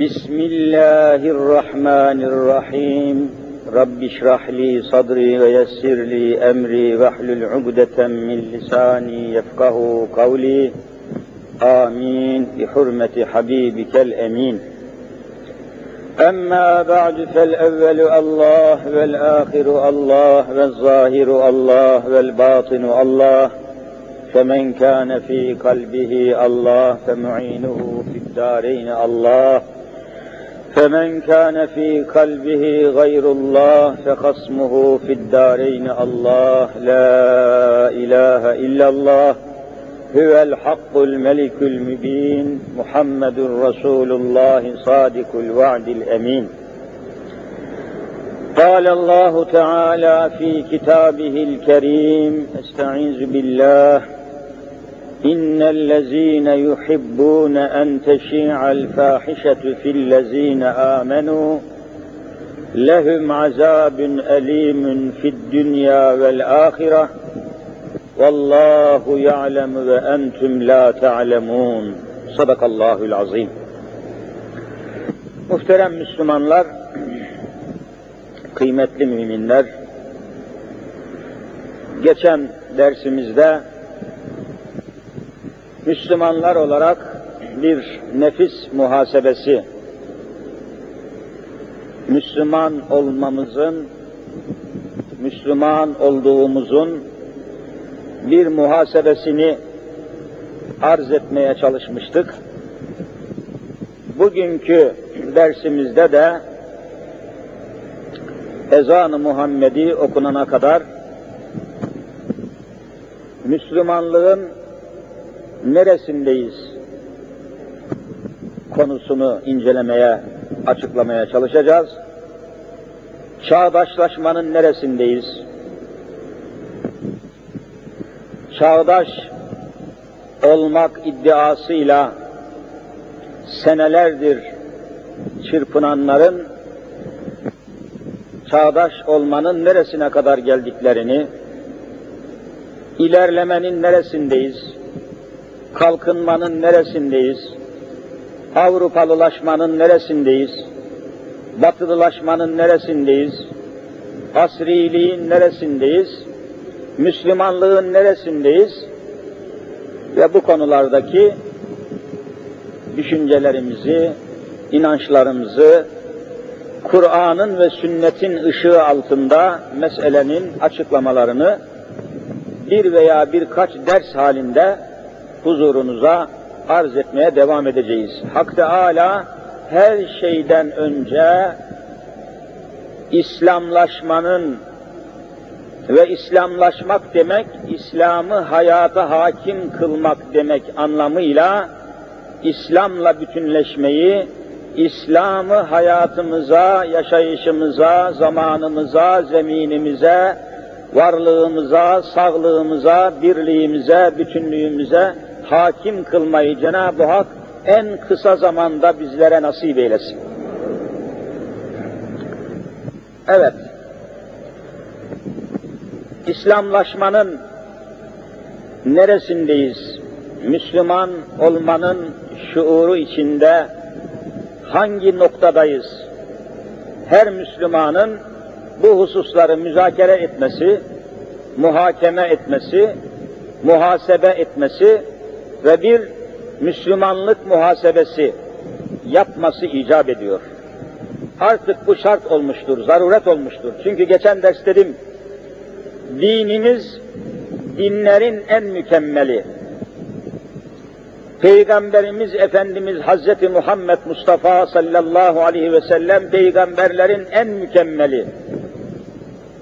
بسم الله الرحمن الرحيم. رب اشرح لي صدري ويسر لي أمري واحلل عقدة من لساني يفقه قولي. آمين. بحرمة حبيبك الأمين. أما بعد فالأول الله والآخر الله والظاهر الله والباطن الله. فمن كان في قلبه الله فمعينه في الدارين الله. فمن كان في قلبه غير الله فخصمه في الدارين الله لا إله إلا الله هو الحق الملك المبين محمد رسول الله صادق الوعد الأمين. قال الله تعالى في كتابه الكريم استعيذ بالله إن الذين يحبون أن تشيع الفاحشة في الذين آمنوا لهم عذاب أليم في الدنيا والآخرة والله يعلم وأنتم لا تعلمون صدق الله العظيم Muhterem Müslümanlar, kıymetli müminler, geçen dersimizde Müslümanlar olarak bir nefis muhasebesi, Müslüman olmamızın, Müslüman olduğumuzun bir muhasebesini arz etmeye çalışmıştık. Bugünkü dersimizde de ezan-ı Muhammedi okunana kadar Müslümanlığın neresindeyiz konusunu incelemeye, açıklamaya çalışacağız. Çağdaşlaşmanın neresindeyiz? Çağdaş olmak iddiasıyla senelerdir çırpınanların çağdaş olmanın neresine kadar geldiklerini, ilerlemenin neresindeyiz, kalkınmanın neresindeyiz, Avrupalılaşmanın neresindeyiz, batılılaşmanın neresindeyiz, asriliğin neresindeyiz, Müslümanlığın neresindeyiz? Ve bu konulardaki düşüncelerimizi, inançlarımızı Kur'an'ın ve sünnetin ışığı altında meselenin açıklamalarını bir veya birkaç ders halinde huzurunuza arz etmeye devam edeceğiz. Hak Teala her şeyden önce İslamlaşmanın ve İslamlaşmak demek, İslam'ı hayata hakim kılmak demek anlamıyla İslam'la bütünleşmeyi, İslam'ı hayatımıza, yaşayışımıza, zamanımıza, zeminimize, varlığımıza, sağlığımıza, birliğimize, bütünlüğümüze hakim kılmayı Cenab-ı Hak en kısa zamanda bizlere nasip eylesin. Evet, İslamlaşmanın neresindeyiz? Müslüman olmanın şuuru içinde hangi noktadayız? Her Müslümanın bu hususları müzakere etmesi, muhakeme etmesi, muhasebe etmesi ve bir Müslümanlık muhasebesi yapması icap ediyor. Artık bu şart olmuştur, zaruret olmuştur. Çünkü geçen ders dedim, dinimiz dinlerin en mükemmeli. Peygamberimiz Efendimiz Hazreti Muhammed Mustafa sallallahu aleyhi ve sellem peygamberlerin en mükemmeli,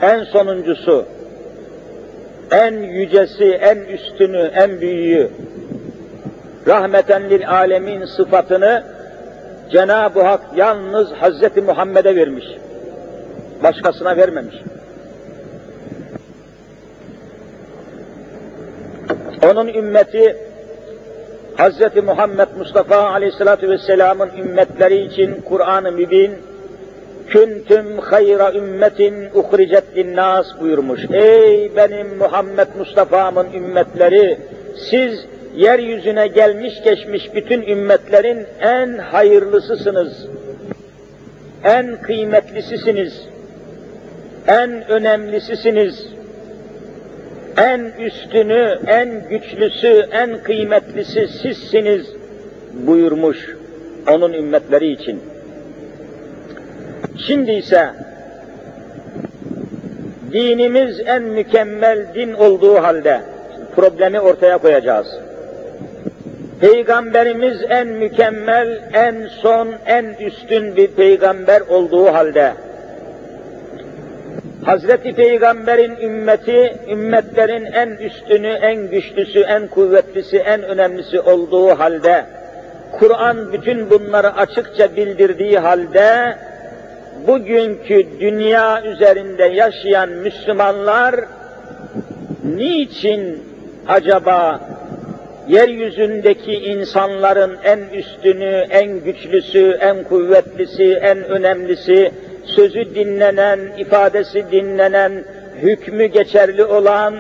en sonuncusu, en yücesi, en üstünü, en büyüğü, rahmeten lil alemin sıfatını Cenab-ı Hak yalnız Hazreti Muhammed'e vermiş. Başkasına vermemiş. Onun ümmeti Hazreti Muhammed Mustafa Aleyhisselatü Vesselam'ın ümmetleri için Kur'an-ı Mübin küntüm hayra ümmetin uhricet linnas buyurmuş. Ey benim Muhammed Mustafa'mın ümmetleri siz yeryüzüne gelmiş geçmiş bütün ümmetlerin en hayırlısısınız. En kıymetlisisiniz. En önemlisisiniz en üstünü, en güçlüsü, en kıymetlisi sizsiniz buyurmuş onun ümmetleri için. Şimdi ise dinimiz en mükemmel din olduğu halde problemi ortaya koyacağız. Peygamberimiz en mükemmel, en son, en üstün bir peygamber olduğu halde Hazreti Peygamber'in ümmeti, ümmetlerin en üstünü, en güçlüsü, en kuvvetlisi, en önemlisi olduğu halde, Kur'an bütün bunları açıkça bildirdiği halde, bugünkü dünya üzerinde yaşayan Müslümanlar, niçin acaba yeryüzündeki insanların en üstünü, en güçlüsü, en kuvvetlisi, en önemlisi, sözü dinlenen, ifadesi dinlenen, hükmü geçerli olan,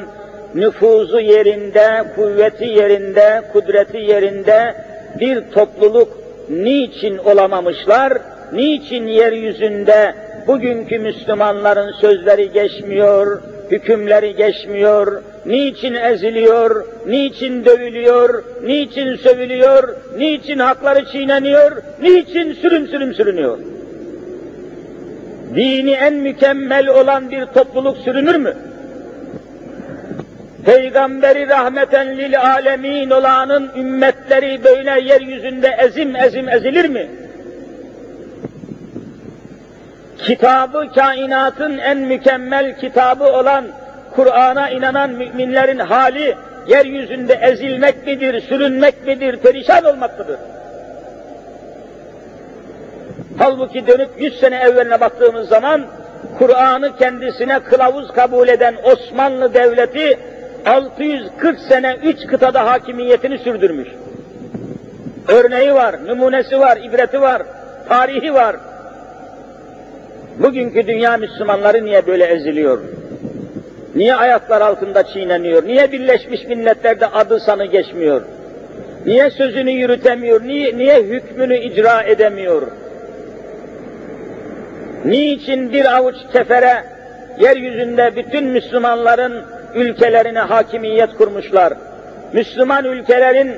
nüfuzu yerinde, kuvveti yerinde, kudreti yerinde bir topluluk niçin olamamışlar, niçin yeryüzünde bugünkü Müslümanların sözleri geçmiyor, hükümleri geçmiyor, niçin eziliyor, niçin dövülüyor, niçin sövülüyor, niçin hakları çiğneniyor, niçin sürüm sürüm sürünüyor? dini en mükemmel olan bir topluluk sürünür mü? Peygamberi rahmeten lil alemin olanın ümmetleri böyle yeryüzünde ezim ezim ezilir mi? Kitabı kainatın en mükemmel kitabı olan Kur'an'a inanan müminlerin hali yeryüzünde ezilmek midir, sürünmek midir, perişan olmak mıdır? Halbuki dönüp yüz sene evveline baktığımız zaman Kur'an'ı kendisine kılavuz kabul eden Osmanlı Devleti 640 sene üç kıtada hakimiyetini sürdürmüş. Örneği var, numunesi var, ibreti var, tarihi var. Bugünkü dünya Müslümanları niye böyle eziliyor? Niye ayaklar altında çiğneniyor? Niye Birleşmiş Milletler'de adı sanı geçmiyor? Niye sözünü yürütemiyor? Niye, niye hükmünü icra edemiyor? Niçin bir avuç kefere yeryüzünde bütün Müslümanların ülkelerine hakimiyet kurmuşlar? Müslüman ülkelerin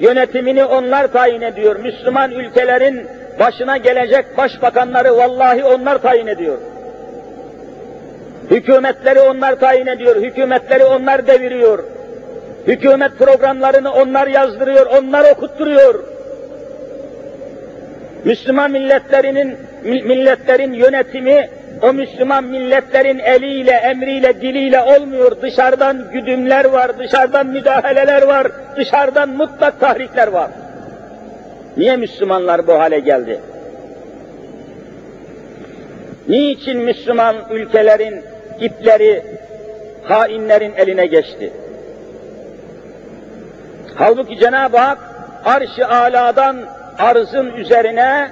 yönetimini onlar tayin ediyor. Müslüman ülkelerin başına gelecek başbakanları vallahi onlar tayin ediyor. Hükümetleri onlar tayin ediyor, hükümetleri onlar deviriyor. Hükümet programlarını onlar yazdırıyor, onlar okutturuyor. Müslüman milletlerinin milletlerin yönetimi o Müslüman milletlerin eliyle, emriyle, diliyle olmuyor. Dışarıdan güdümler var, dışarıdan müdahaleler var, dışarıdan mutlak tahrikler var. Niye Müslümanlar bu hale geldi? Niçin Müslüman ülkelerin ipleri hainlerin eline geçti? Halbuki Cenab-ı Hak arş-ı aladan arzın üzerine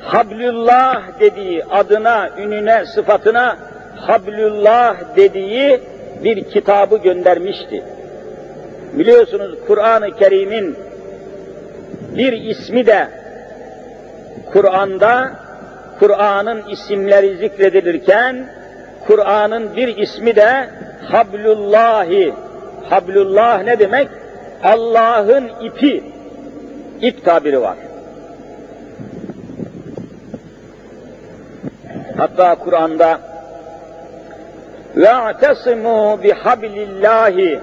Hablullah dediği adına, ününe, sıfatına Hablullah dediği bir kitabı göndermişti. Biliyorsunuz Kur'an-ı Kerim'in bir ismi de Kur'an'da Kur'an'ın isimleri zikredilirken Kur'an'ın bir ismi de Hablullahi. Hablullah ne demek? Allah'ın ipi. İp tabiri var. Hatta Kur'an'da وَاَعْتَصِمُوا بِحَبْلِ اللّٰهِ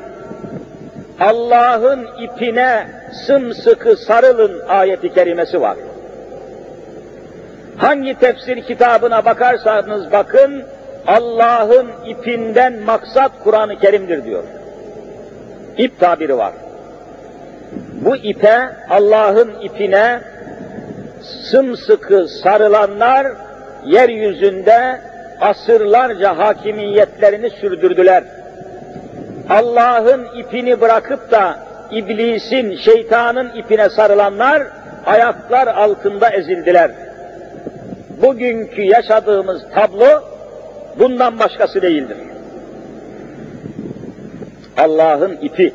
Allah'ın ipine sımsıkı sarılın ayeti kerimesi var. Hangi tefsir kitabına bakarsanız bakın, Allah'ın ipinden maksat Kur'an-ı Kerim'dir diyor. İp tabiri var. Bu ipe, Allah'ın ipine sımsıkı sarılanlar yeryüzünde asırlarca hakimiyetlerini sürdürdüler. Allah'ın ipini bırakıp da iblisin, şeytanın ipine sarılanlar ayaklar altında ezildiler. Bugünkü yaşadığımız tablo bundan başkası değildir. Allah'ın ipi.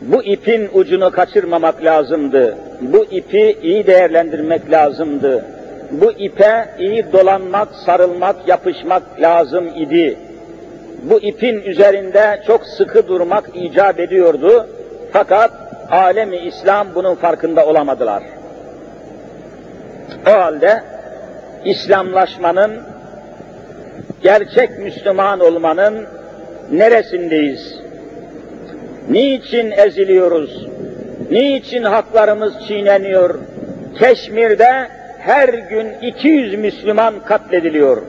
Bu ipin ucunu kaçırmamak lazımdı. Bu ipi iyi değerlendirmek lazımdı. Bu ipe iyi dolanmak, sarılmak, yapışmak lazım idi. Bu ipin üzerinde çok sıkı durmak icap ediyordu. Fakat alemi İslam bunun farkında olamadılar. O halde İslamlaşmanın, gerçek Müslüman olmanın neresindeyiz? Niçin eziliyoruz? Niçin haklarımız çiğneniyor? Keşmir'de her gün 200 Müslüman katlediliyor.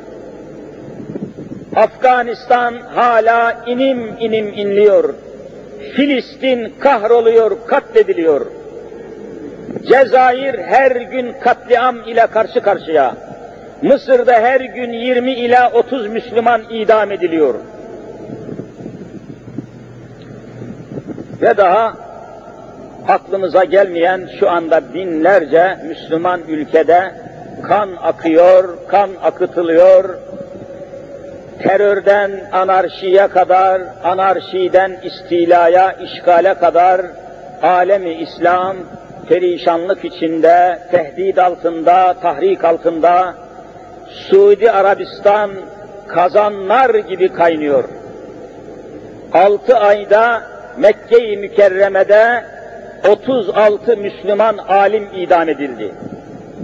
Afganistan hala inim inim inliyor. Filistin kahroluyor, katlediliyor. Cezayir her gün katliam ile karşı karşıya. Mısır'da her gün 20 ila 30 Müslüman idam ediliyor. Ve daha aklımıza gelmeyen şu anda binlerce Müslüman ülkede kan akıyor, kan akıtılıyor. Terörden anarşiye kadar, anarşiden istilaya, işgale kadar alemi İslam perişanlık içinde, tehdit altında, tahrik altında, Suudi Arabistan kazanlar gibi kaynıyor. Altı ayda Mekke-i Mükerreme'de 36 Müslüman alim idam edildi.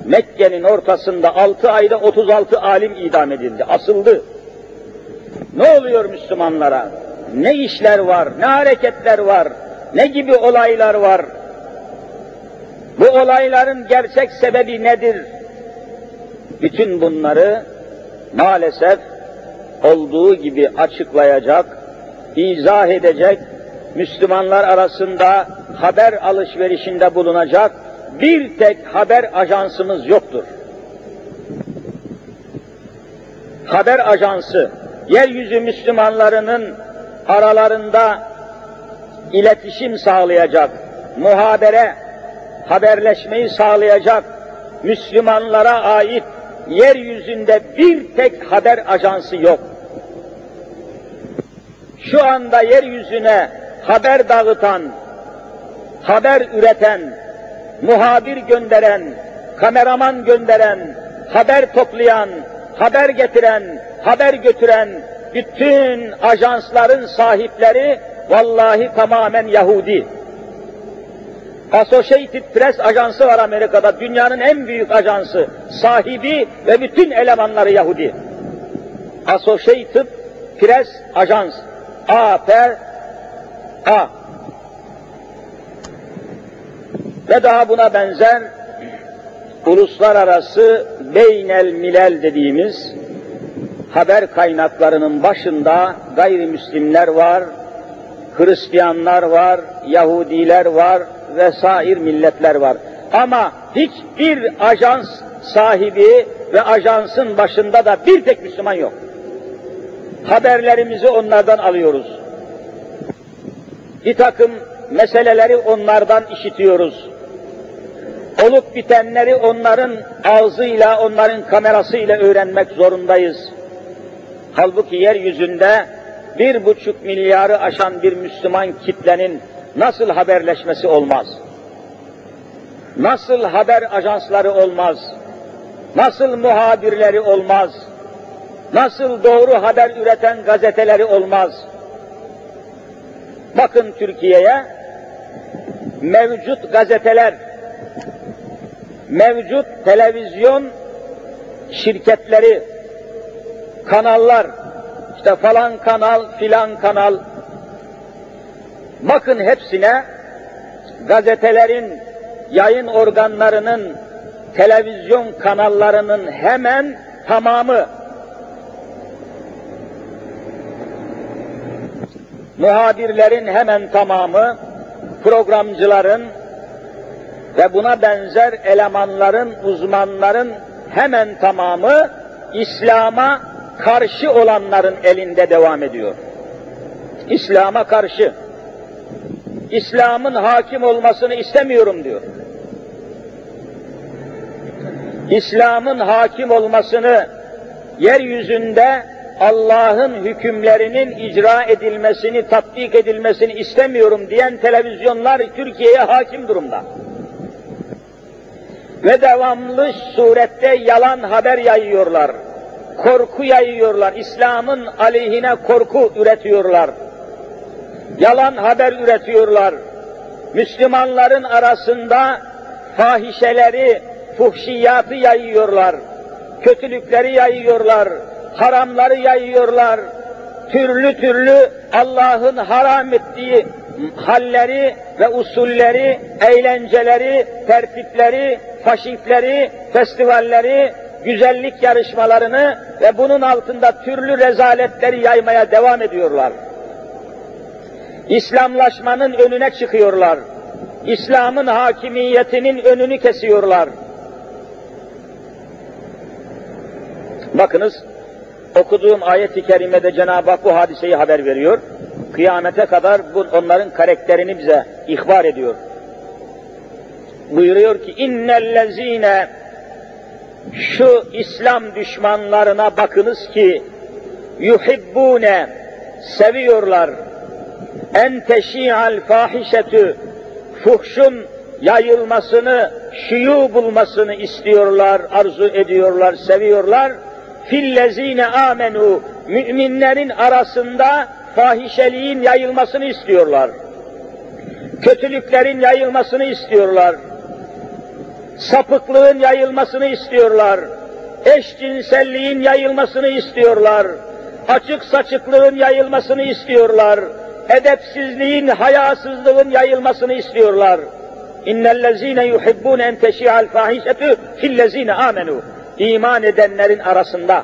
Mekke'nin ortasında 6 ayda 36 alim idam edildi, asıldı. Ne oluyor Müslümanlara? Ne işler var, ne hareketler var, ne gibi olaylar var? Bu olayların gerçek sebebi nedir? Bütün bunları maalesef olduğu gibi açıklayacak, izah edecek, Müslümanlar arasında haber alışverişinde bulunacak bir tek haber ajansımız yoktur. Haber ajansı, yeryüzü Müslümanlarının aralarında iletişim sağlayacak, muhabere, haberleşmeyi sağlayacak Müslümanlara ait yeryüzünde bir tek haber ajansı yok. Şu anda yeryüzüne haber dağıtan, haber üreten, muhabir gönderen, kameraman gönderen, haber toplayan, haber getiren, haber götüren bütün ajansların sahipleri vallahi tamamen Yahudi. Associated Press ajansı var Amerika'da, dünyanın en büyük ajansı, sahibi ve bütün elemanları Yahudi. Associated Press Ajans, AP, A. Ve daha buna benzer uluslararası beynel milel dediğimiz haber kaynaklarının başında gayrimüslimler var, Hristiyanlar var, Yahudiler var vesair milletler var. Ama hiçbir ajans sahibi ve ajansın başında da bir tek Müslüman yok. Haberlerimizi onlardan alıyoruz. Bir takım meseleleri onlardan işitiyoruz. Olup bitenleri onların ağzıyla, onların kamerasıyla öğrenmek zorundayız. Halbuki yeryüzünde bir buçuk milyarı aşan bir Müslüman kitlenin nasıl haberleşmesi olmaz? Nasıl haber ajansları olmaz? Nasıl muhabirleri olmaz? Nasıl doğru haber üreten gazeteleri olmaz? Bakın Türkiye'ye mevcut gazeteler, mevcut televizyon şirketleri, kanallar, işte falan kanal, filan kanal, bakın hepsine gazetelerin, yayın organlarının, televizyon kanallarının hemen tamamı. Muhabirlerin hemen tamamı, programcıların, ve buna benzer elemanların, uzmanların hemen tamamı İslam'a karşı olanların elinde devam ediyor. İslam'a karşı. İslam'ın hakim olmasını istemiyorum diyor. İslam'ın hakim olmasını yeryüzünde Allah'ın hükümlerinin icra edilmesini, tatbik edilmesini istemiyorum diyen televizyonlar Türkiye'ye hakim durumda. Ve devamlı surette yalan haber yayıyorlar. Korku yayıyorlar. İslam'ın aleyhine korku üretiyorlar. Yalan haber üretiyorlar. Müslümanların arasında fahişeleri, fuhşiyatı yayıyorlar. Kötülükleri yayıyorlar haramları yayıyorlar. Türlü türlü Allah'ın haram ettiği halleri ve usulleri, eğlenceleri, tertipleri, faşitleri, festivalleri, güzellik yarışmalarını ve bunun altında türlü rezaletleri yaymaya devam ediyorlar. İslamlaşmanın önüne çıkıyorlar. İslam'ın hakimiyetinin önünü kesiyorlar. Bakınız okuduğum ayet-i kerimede Cenab-ı Hak bu hadiseyi haber veriyor. Kıyamete kadar bu, onların karakterini bize ihbar ediyor. Buyuruyor ki innellezine şu İslam düşmanlarına bakınız ki yuhibbune seviyorlar en teşi'al fahişetü fuhşun yayılmasını, şuyu bulmasını istiyorlar, arzu ediyorlar, seviyorlar fillezine amenu müminlerin arasında fahişeliğin yayılmasını istiyorlar. Kötülüklerin yayılmasını istiyorlar. Sapıklığın yayılmasını istiyorlar. Eşcinselliğin yayılmasını istiyorlar. Açık saçıklığın yayılmasını istiyorlar. Edepsizliğin, hayasızlığın yayılmasını istiyorlar. İnnellezîne yuhibbûne en teşî'al fâhişetü fillezîne âmenû iman edenlerin arasında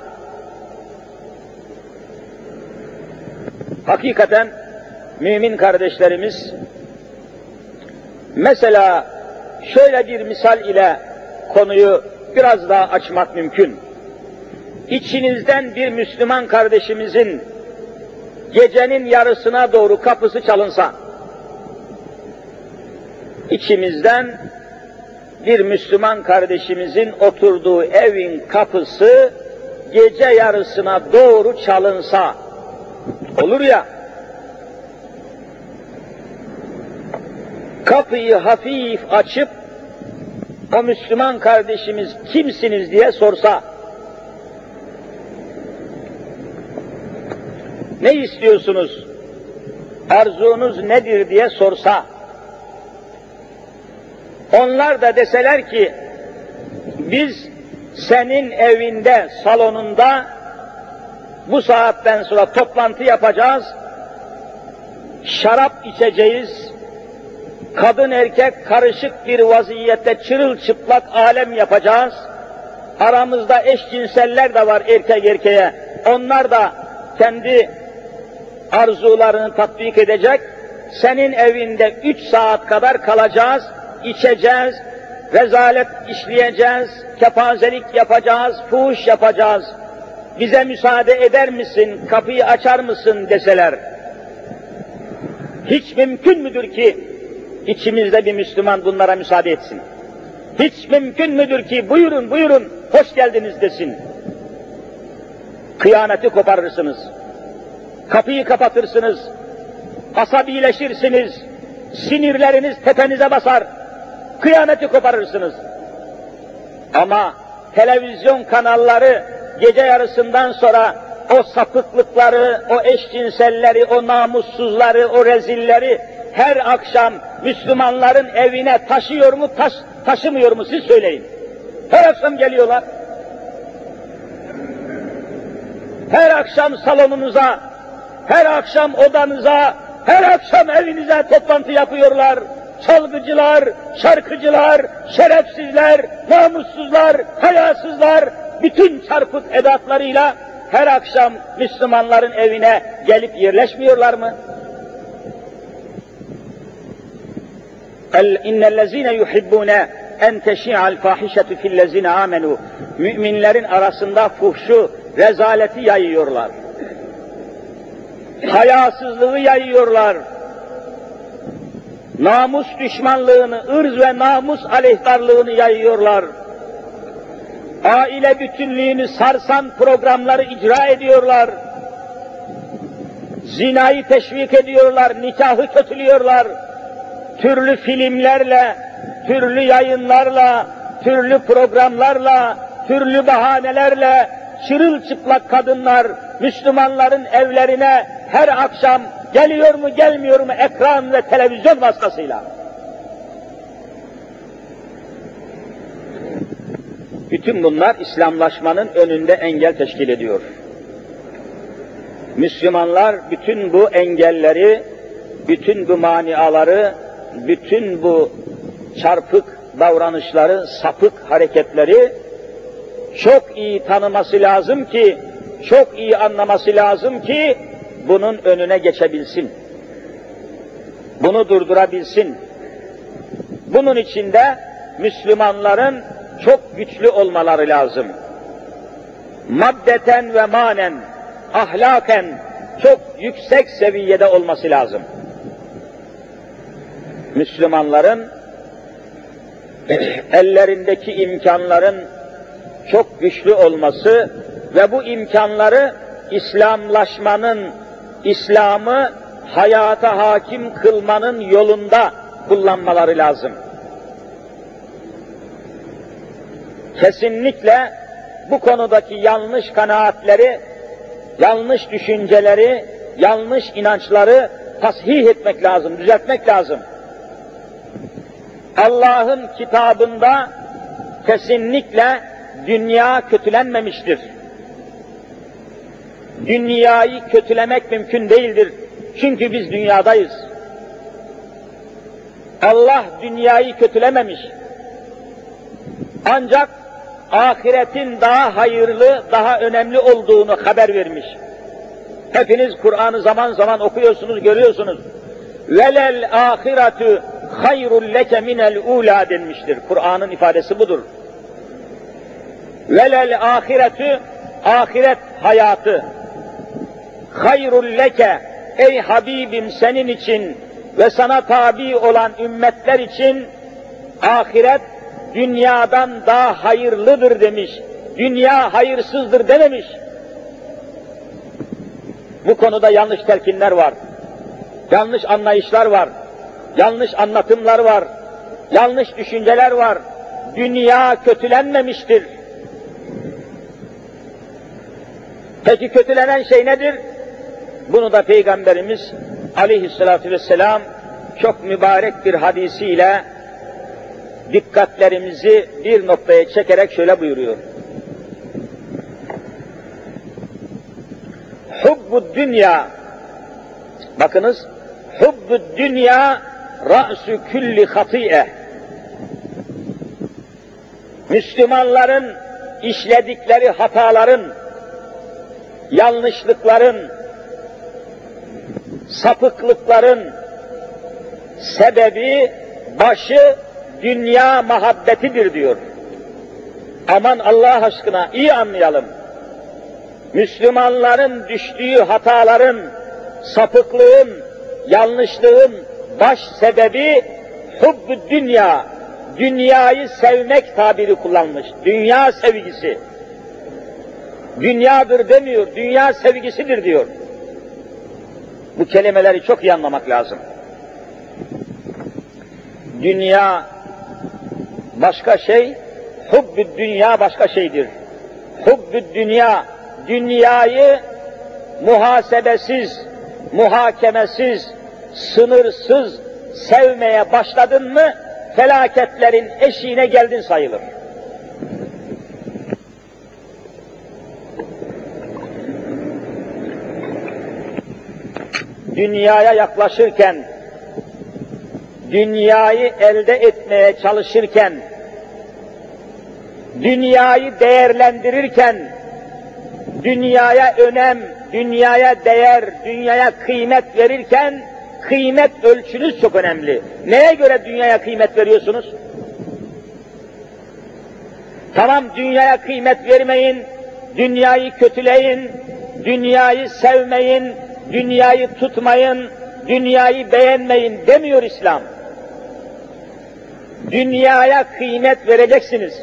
hakikaten mümin kardeşlerimiz mesela şöyle bir misal ile konuyu biraz daha açmak mümkün. İçinizden bir Müslüman kardeşimizin gecenin yarısına doğru kapısı çalınsa, içimizden bir Müslüman kardeşimizin oturduğu evin kapısı gece yarısına doğru çalınsa, olur ya, kapıyı hafif açıp o Müslüman kardeşimiz kimsiniz? diye sorsa, ne istiyorsunuz, arzunuz nedir? diye sorsa, onlar da deseler ki biz senin evinde, salonunda bu saatten sonra toplantı yapacağız, şarap içeceğiz, kadın erkek karışık bir vaziyette çırılçıplak alem yapacağız, aramızda eşcinseller de var erkek erkeğe, onlar da kendi arzularını tatbik edecek, senin evinde üç saat kadar kalacağız, içeceğiz, rezalet işleyeceğiz, kepazelik yapacağız, fuhuş yapacağız. Bize müsaade eder misin, kapıyı açar mısın deseler. Hiç mümkün müdür ki içimizde bir Müslüman bunlara müsaade etsin? Hiç mümkün müdür ki buyurun buyurun hoş geldiniz desin? Kıyameti koparırsınız. Kapıyı kapatırsınız. Asabileşirsiniz. Sinirleriniz tepenize basar kıyameti koparırsınız. Ama televizyon kanalları gece yarısından sonra o sapıklıkları, o eşcinselleri, o namussuzları, o rezilleri her akşam Müslümanların evine taşıyor mu, taş, taşımıyor mu siz söyleyin. Her akşam geliyorlar. Her akşam salonunuza, her akşam odanıza, her akşam evinize toplantı yapıyorlar çalgıcılar, şarkıcılar, şerefsizler, namussuzlar, hayasızlar, bütün çarpık edatlarıyla her akşam Müslümanların evine gelip yerleşmiyorlar mı? İnnellezine yuhibbune en teşi'al fahişetu fillezine amenu. Müminlerin arasında fuhşu, rezaleti yayıyorlar. Hayasızlığı yayıyorlar. Namus düşmanlığını, ırz ve namus aleyhtarlığını yayıyorlar. Aile bütünlüğünü sarsan programları icra ediyorlar. Zinayı teşvik ediyorlar, nikahı kötülüyorlar. Türlü filmlerle, türlü yayınlarla, türlü programlarla, türlü bahanelerle çırılçıplak kadınlar Müslümanların evlerine her akşam geliyor mu gelmiyor mu ekran ve televizyon vasıtasıyla. Bütün bunlar İslamlaşmanın önünde engel teşkil ediyor. Müslümanlar bütün bu engelleri, bütün bu maniaları, bütün bu çarpık davranışları, sapık hareketleri çok iyi tanıması lazım ki, çok iyi anlaması lazım ki bunun önüne geçebilsin. Bunu durdurabilsin. Bunun için de Müslümanların çok güçlü olmaları lazım. Maddeten ve manen, ahlaken çok yüksek seviyede olması lazım. Müslümanların ellerindeki imkanların çok güçlü olması ve bu imkanları İslamlaşmanın, İslam'ı hayata hakim kılmanın yolunda kullanmaları lazım. Kesinlikle bu konudaki yanlış kanaatleri, yanlış düşünceleri, yanlış inançları tasih etmek lazım, düzeltmek lazım. Allah'ın kitabında kesinlikle dünya kötülenmemiştir. Dünyayı kötülemek mümkün değildir. Çünkü biz dünyadayız. Allah dünyayı kötülememiş. Ancak ahiretin daha hayırlı, daha önemli olduğunu haber vermiş. Hepiniz Kur'an'ı zaman zaman okuyorsunuz, görüyorsunuz. Velel ahiretü hayrul leke minel ula denmiştir. Kur'an'ın ifadesi budur. Velel ahiretü ahiret hayatı hayrul leke ey Habibim senin için ve sana tabi olan ümmetler için ahiret dünyadan daha hayırlıdır demiş. Dünya hayırsızdır dememiş. Bu konuda yanlış telkinler var. Yanlış anlayışlar var. Yanlış anlatımlar var. Yanlış düşünceler var. Dünya kötülenmemiştir. Peki kötülenen şey nedir? Bunu da Peygamberimiz aleyhissalatü vesselam çok mübarek bir hadisiyle dikkatlerimizi bir noktaya çekerek şöyle buyuruyor. Hubbu dünya bakınız hubbu dünya ra'su külli hatiye Müslümanların işledikleri hataların, yanlışlıkların, sapıklıkların sebebi, başı dünya muhabbetidir diyor. Aman Allah aşkına iyi anlayalım. Müslümanların düştüğü hataların, sapıklığın, yanlışlığın baş sebebi hubb dünya, dünyayı sevmek tabiri kullanmış. Dünya sevgisi. Dünyadır demiyor, dünya sevgisidir diyor. Bu kelimeleri çok iyi anlamak lazım. Dünya başka şey, hubbü dünya başka şeydir. Hubbü dünya, dünyayı muhasebesiz, muhakemesiz, sınırsız sevmeye başladın mı, felaketlerin eşiğine geldin sayılır. Dünyaya yaklaşırken, dünyayı elde etmeye çalışırken, dünyayı değerlendirirken, dünyaya önem, dünyaya değer, dünyaya kıymet verirken kıymet ölçünüz çok önemli. Neye göre dünyaya kıymet veriyorsunuz? Tamam dünyaya kıymet vermeyin, dünyayı kötüleyin, dünyayı sevmeyin, dünyayı tutmayın, dünyayı beğenmeyin demiyor İslam. Dünyaya kıymet vereceksiniz.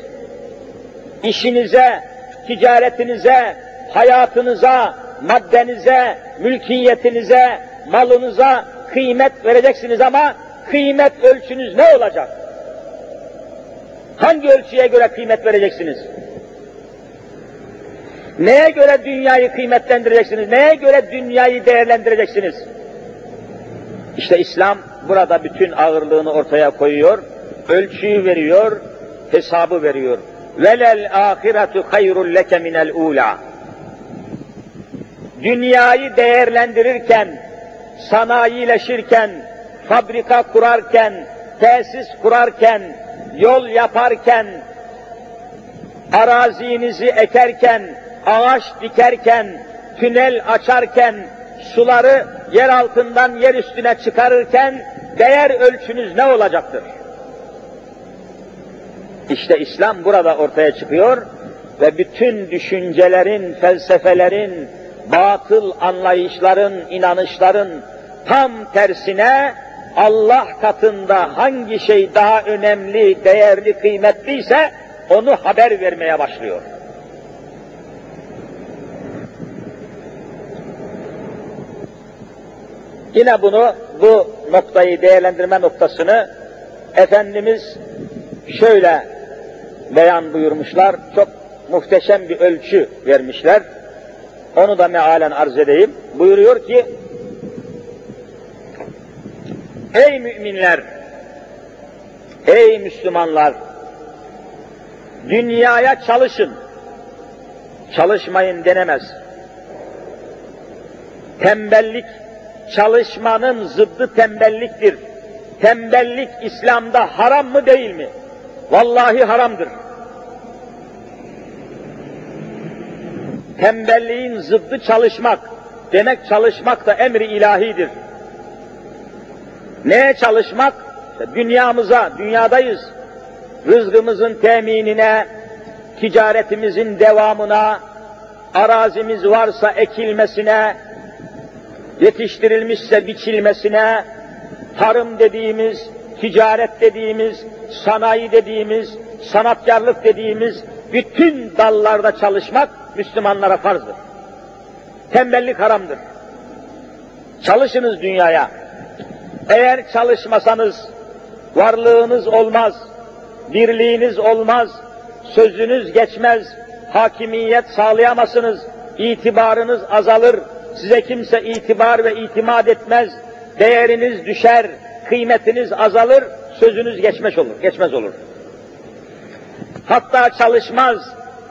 İşinize, ticaretinize, hayatınıza, maddenize, mülkiyetinize, malınıza kıymet vereceksiniz ama kıymet ölçünüz ne olacak? Hangi ölçüye göre kıymet vereceksiniz? Neye göre dünyayı kıymetlendireceksiniz? Neye göre dünyayı değerlendireceksiniz? İşte İslam burada bütün ağırlığını ortaya koyuyor, ölçüyü veriyor, hesabı veriyor. Velel ahiretu hayrul leke minel ula. Dünyayı değerlendirirken, sanayileşirken, fabrika kurarken, tesis kurarken, yol yaparken, arazinizi ekerken, ağaç dikerken, tünel açarken, suları yer altından yer üstüne çıkarırken değer ölçünüz ne olacaktır? İşte İslam burada ortaya çıkıyor ve bütün düşüncelerin, felsefelerin, batıl anlayışların, inanışların tam tersine Allah katında hangi şey daha önemli, değerli, kıymetliyse onu haber vermeye başlıyor. Yine bunu, bu noktayı, değerlendirme noktasını Efendimiz şöyle beyan buyurmuşlar, çok muhteşem bir ölçü vermişler. Onu da mealen arz edeyim. Buyuruyor ki, Ey müminler, ey Müslümanlar, dünyaya çalışın. Çalışmayın denemez. Tembellik, çalışmanın zıddı tembelliktir. Tembellik İslam'da haram mı değil mi? Vallahi haramdır. Tembelliğin zıddı çalışmak. Demek çalışmak da emri ilahidir. Neye çalışmak? Dünyamıza, dünyadayız. Rızkımızın teminine, ticaretimizin devamına, arazimiz varsa ekilmesine, yetiştirilmişse biçilmesine, tarım dediğimiz, ticaret dediğimiz, sanayi dediğimiz, sanatkarlık dediğimiz bütün dallarda çalışmak Müslümanlara farzdır. Tembellik haramdır. Çalışınız dünyaya. Eğer çalışmasanız varlığınız olmaz, birliğiniz olmaz, sözünüz geçmez, hakimiyet sağlayamazsınız, itibarınız azalır, size kimse itibar ve itimat etmez, değeriniz düşer, kıymetiniz azalır, sözünüz geçmez olur, geçmez olur. Hatta çalışmaz,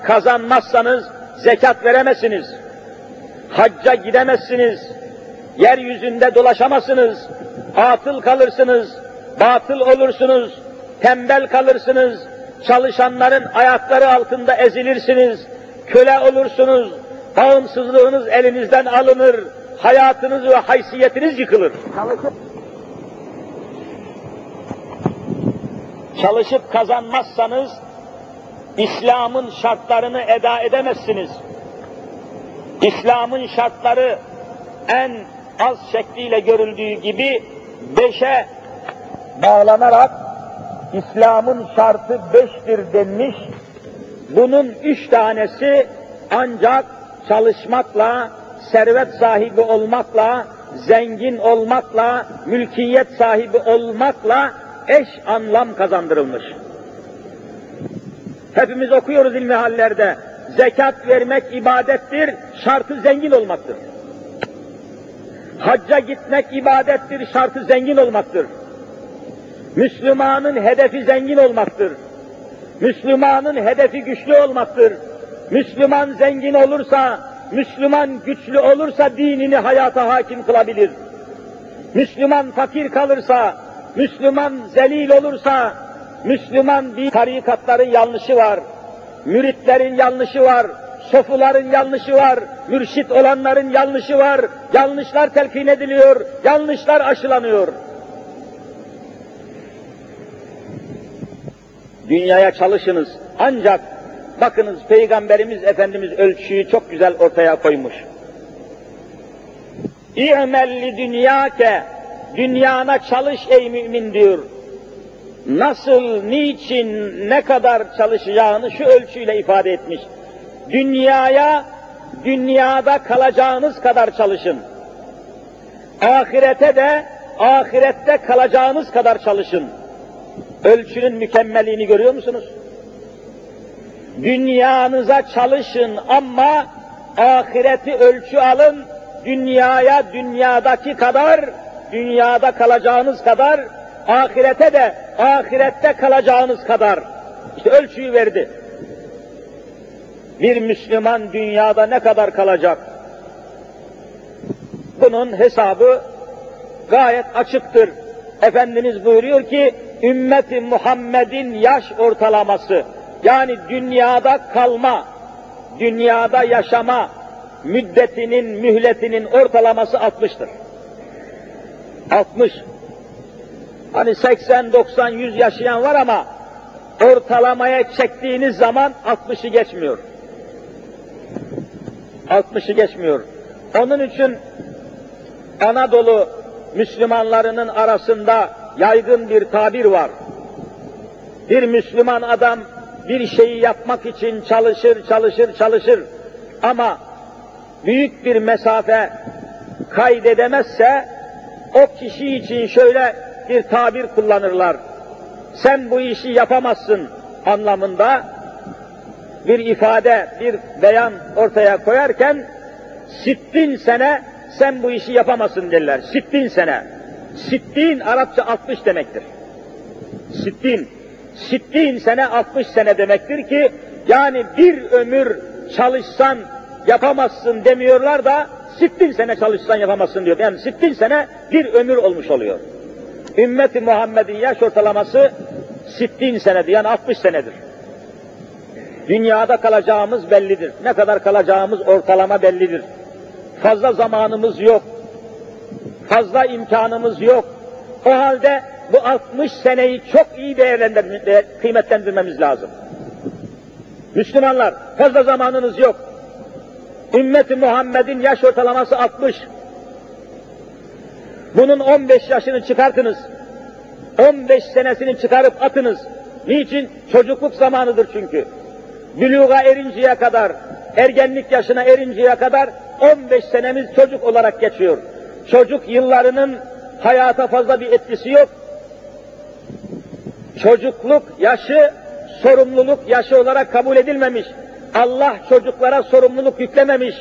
kazanmazsanız zekat veremezsiniz. Hacca gidemezsiniz. Yeryüzünde dolaşamazsınız. Atıl kalırsınız. Batıl olursunuz. Tembel kalırsınız. Çalışanların ayakları altında ezilirsiniz. Köle olursunuz. Bağımsızlığınız elinizden alınır. Hayatınız ve haysiyetiniz yıkılır. Çalışıp, çalışıp kazanmazsanız İslam'ın şartlarını eda edemezsiniz. İslam'ın şartları en az şekliyle görüldüğü gibi beşe bağlanarak İslam'ın şartı beştir denmiş. Bunun üç tanesi ancak çalışmakla, servet sahibi olmakla, zengin olmakla, mülkiyet sahibi olmakla eş anlam kazandırılmış. Hepimiz okuyoruz ilmi hallerde. Zekat vermek ibadettir, şartı zengin olmaktır. Hacca gitmek ibadettir, şartı zengin olmaktır. Müslümanın hedefi zengin olmaktır. Müslümanın hedefi güçlü olmaktır. Müslüman zengin olursa, Müslüman güçlü olursa dinini hayata hakim kılabilir. Müslüman fakir kalırsa, Müslüman zelil olursa, Müslüman bir tarikatların yanlışı var, müritlerin yanlışı var, sofuların yanlışı var, mürşit olanların yanlışı var, yanlışlar telkin ediliyor, yanlışlar aşılanıyor. Dünyaya çalışınız ancak bakınız Peygamberimiz Efendimiz ölçüyü çok güzel ortaya koymuş. İ'melli dünyake, dünyana çalış ey mümin diyor. Nasıl, niçin, ne kadar çalışacağını şu ölçüyle ifade etmiş. Dünyaya, dünyada kalacağınız kadar çalışın. Ahirete de, ahirette kalacağınız kadar çalışın. Ölçünün mükemmelliğini görüyor musunuz? Dünyanıza çalışın ama ahireti ölçü alın, dünyaya dünyadaki kadar, dünyada kalacağınız kadar, ahirete de ahirette kalacağınız kadar. İşte ölçüyü verdi. Bir Müslüman dünyada ne kadar kalacak? Bunun hesabı gayet açıktır. Efendimiz buyuruyor ki, ümmeti Muhammed'in yaş ortalaması, yani dünyada kalma, dünyada yaşama müddetinin, mühletinin ortalaması 60'tır. 60. Hani 80, 90, 100 yaşayan var ama ortalamaya çektiğiniz zaman 60'ı geçmiyor. 60'ı geçmiyor. Onun için Anadolu Müslümanlarının arasında yaygın bir tabir var. Bir Müslüman adam bir şeyi yapmak için çalışır, çalışır, çalışır ama büyük bir mesafe kaydedemezse o kişi için şöyle bir tabir kullanırlar. Sen bu işi yapamazsın anlamında bir ifade, bir beyan ortaya koyarken sittin sene sen bu işi yapamazsın derler. Sittin sene. Sittin Arapça 60 demektir. Sittin. Sittin sene 60 sene demektir ki yani bir ömür çalışsan yapamazsın demiyorlar da sittin sene çalışsan yapamazsın diyor. Yani sittin sene bir ömür olmuş oluyor. Ümmeti Muhammed'in yaş ortalaması sittin senedir yani 60 senedir. Dünyada kalacağımız bellidir. Ne kadar kalacağımız ortalama bellidir. Fazla zamanımız yok. Fazla imkanımız yok. O halde bu 60 seneyi çok iyi değerlendirmemiz, kıymetlendirmemiz lazım. Müslümanlar fazla zamanınız yok. Ümmeti Muhammed'in yaş ortalaması 60. Bunun 15 yaşını çıkartınız. 15 senesini çıkarıp atınız. Niçin? Çocukluk zamanıdır çünkü. Büluğa erinceye kadar, ergenlik yaşına erinceye kadar 15 senemiz çocuk olarak geçiyor. Çocuk yıllarının hayata fazla bir etkisi yok. Çocukluk yaşı sorumluluk yaşı olarak kabul edilmemiş. Allah çocuklara sorumluluk yüklememiş.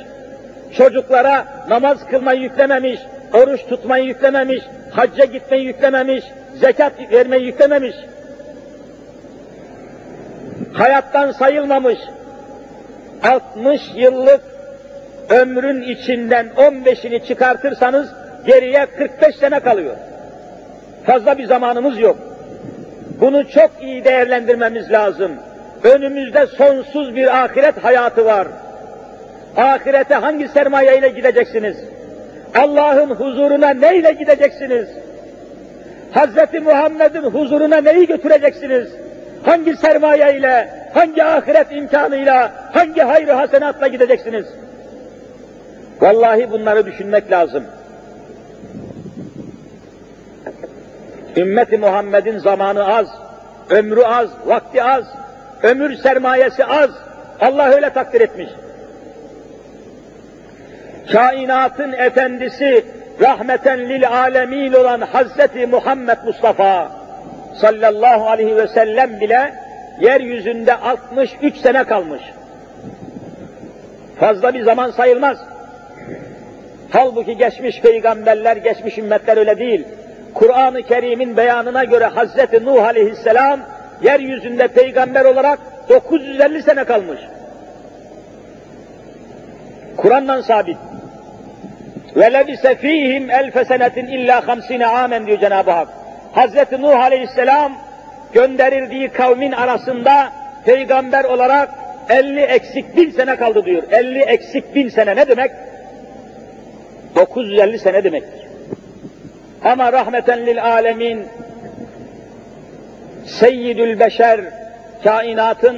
Çocuklara namaz kılmayı yüklememiş, oruç tutmayı yüklememiş, hacca gitmeyi yüklememiş, zekat vermeyi yüklememiş. Hayattan sayılmamış. 60 yıllık ömrün içinden 15'ini çıkartırsanız geriye 45 sene kalıyor. Fazla bir zamanımız yok. Bunu çok iyi değerlendirmemiz lazım. Önümüzde sonsuz bir ahiret hayatı var. Ahirete hangi sermaye ile gideceksiniz? Allah'ın huzuruna neyle gideceksiniz? Hazreti Muhammed'in huzuruna neyi götüreceksiniz? Hangi sermaye ile, hangi ahiret imkanıyla, hangi hayır hasenatla gideceksiniz? Vallahi bunları düşünmek lazım. Ümmeti Muhammed'in zamanı az, ömrü az, vakti az, ömür sermayesi az. Allah öyle takdir etmiş. Kainatın efendisi, rahmeten lil alemin olan Hazreti Muhammed Mustafa sallallahu aleyhi ve sellem bile yeryüzünde 63 sene kalmış. Fazla bir zaman sayılmaz. Halbuki geçmiş peygamberler, geçmiş ümmetler öyle değil. Kur'an-ı Kerim'in beyanına göre Hazreti Nuh aleyhisselam yeryüzünde peygamber olarak 950 sene kalmış. Kur'an'dan sabit. Ve lebise fihim elfe senetin illa hamsine amen diyor Cenab-ı Hak. Hazreti Nuh aleyhisselam gönderildiği kavmin arasında peygamber olarak 50 eksik bin sene kaldı diyor. 50 eksik bin sene ne demek? 950 sene demektir. Ama rahmeten lil alemin seyyidül beşer kainatın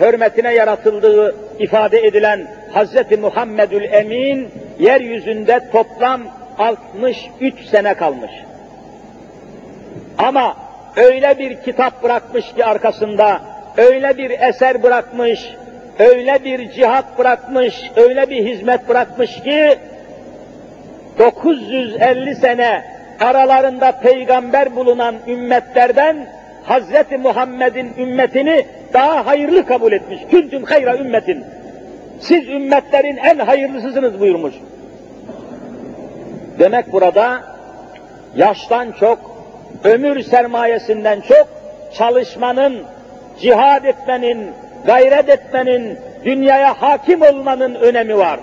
hürmetine yaratıldığı ifade edilen Hz. Muhammedül Emin yeryüzünde toplam 63 sene kalmış. Ama öyle bir kitap bırakmış ki arkasında, öyle bir eser bırakmış, öyle bir cihat bırakmış, öyle bir hizmet bırakmış ki 950 sene aralarında peygamber bulunan ümmetlerden Hz. Muhammed'in ümmetini daha hayırlı kabul etmiş. Küntüm hayra ümmetin. Siz ümmetlerin en hayırlısısınız buyurmuş. Demek burada yaştan çok, ömür sermayesinden çok çalışmanın, cihad etmenin, gayret etmenin, dünyaya hakim olmanın önemi var.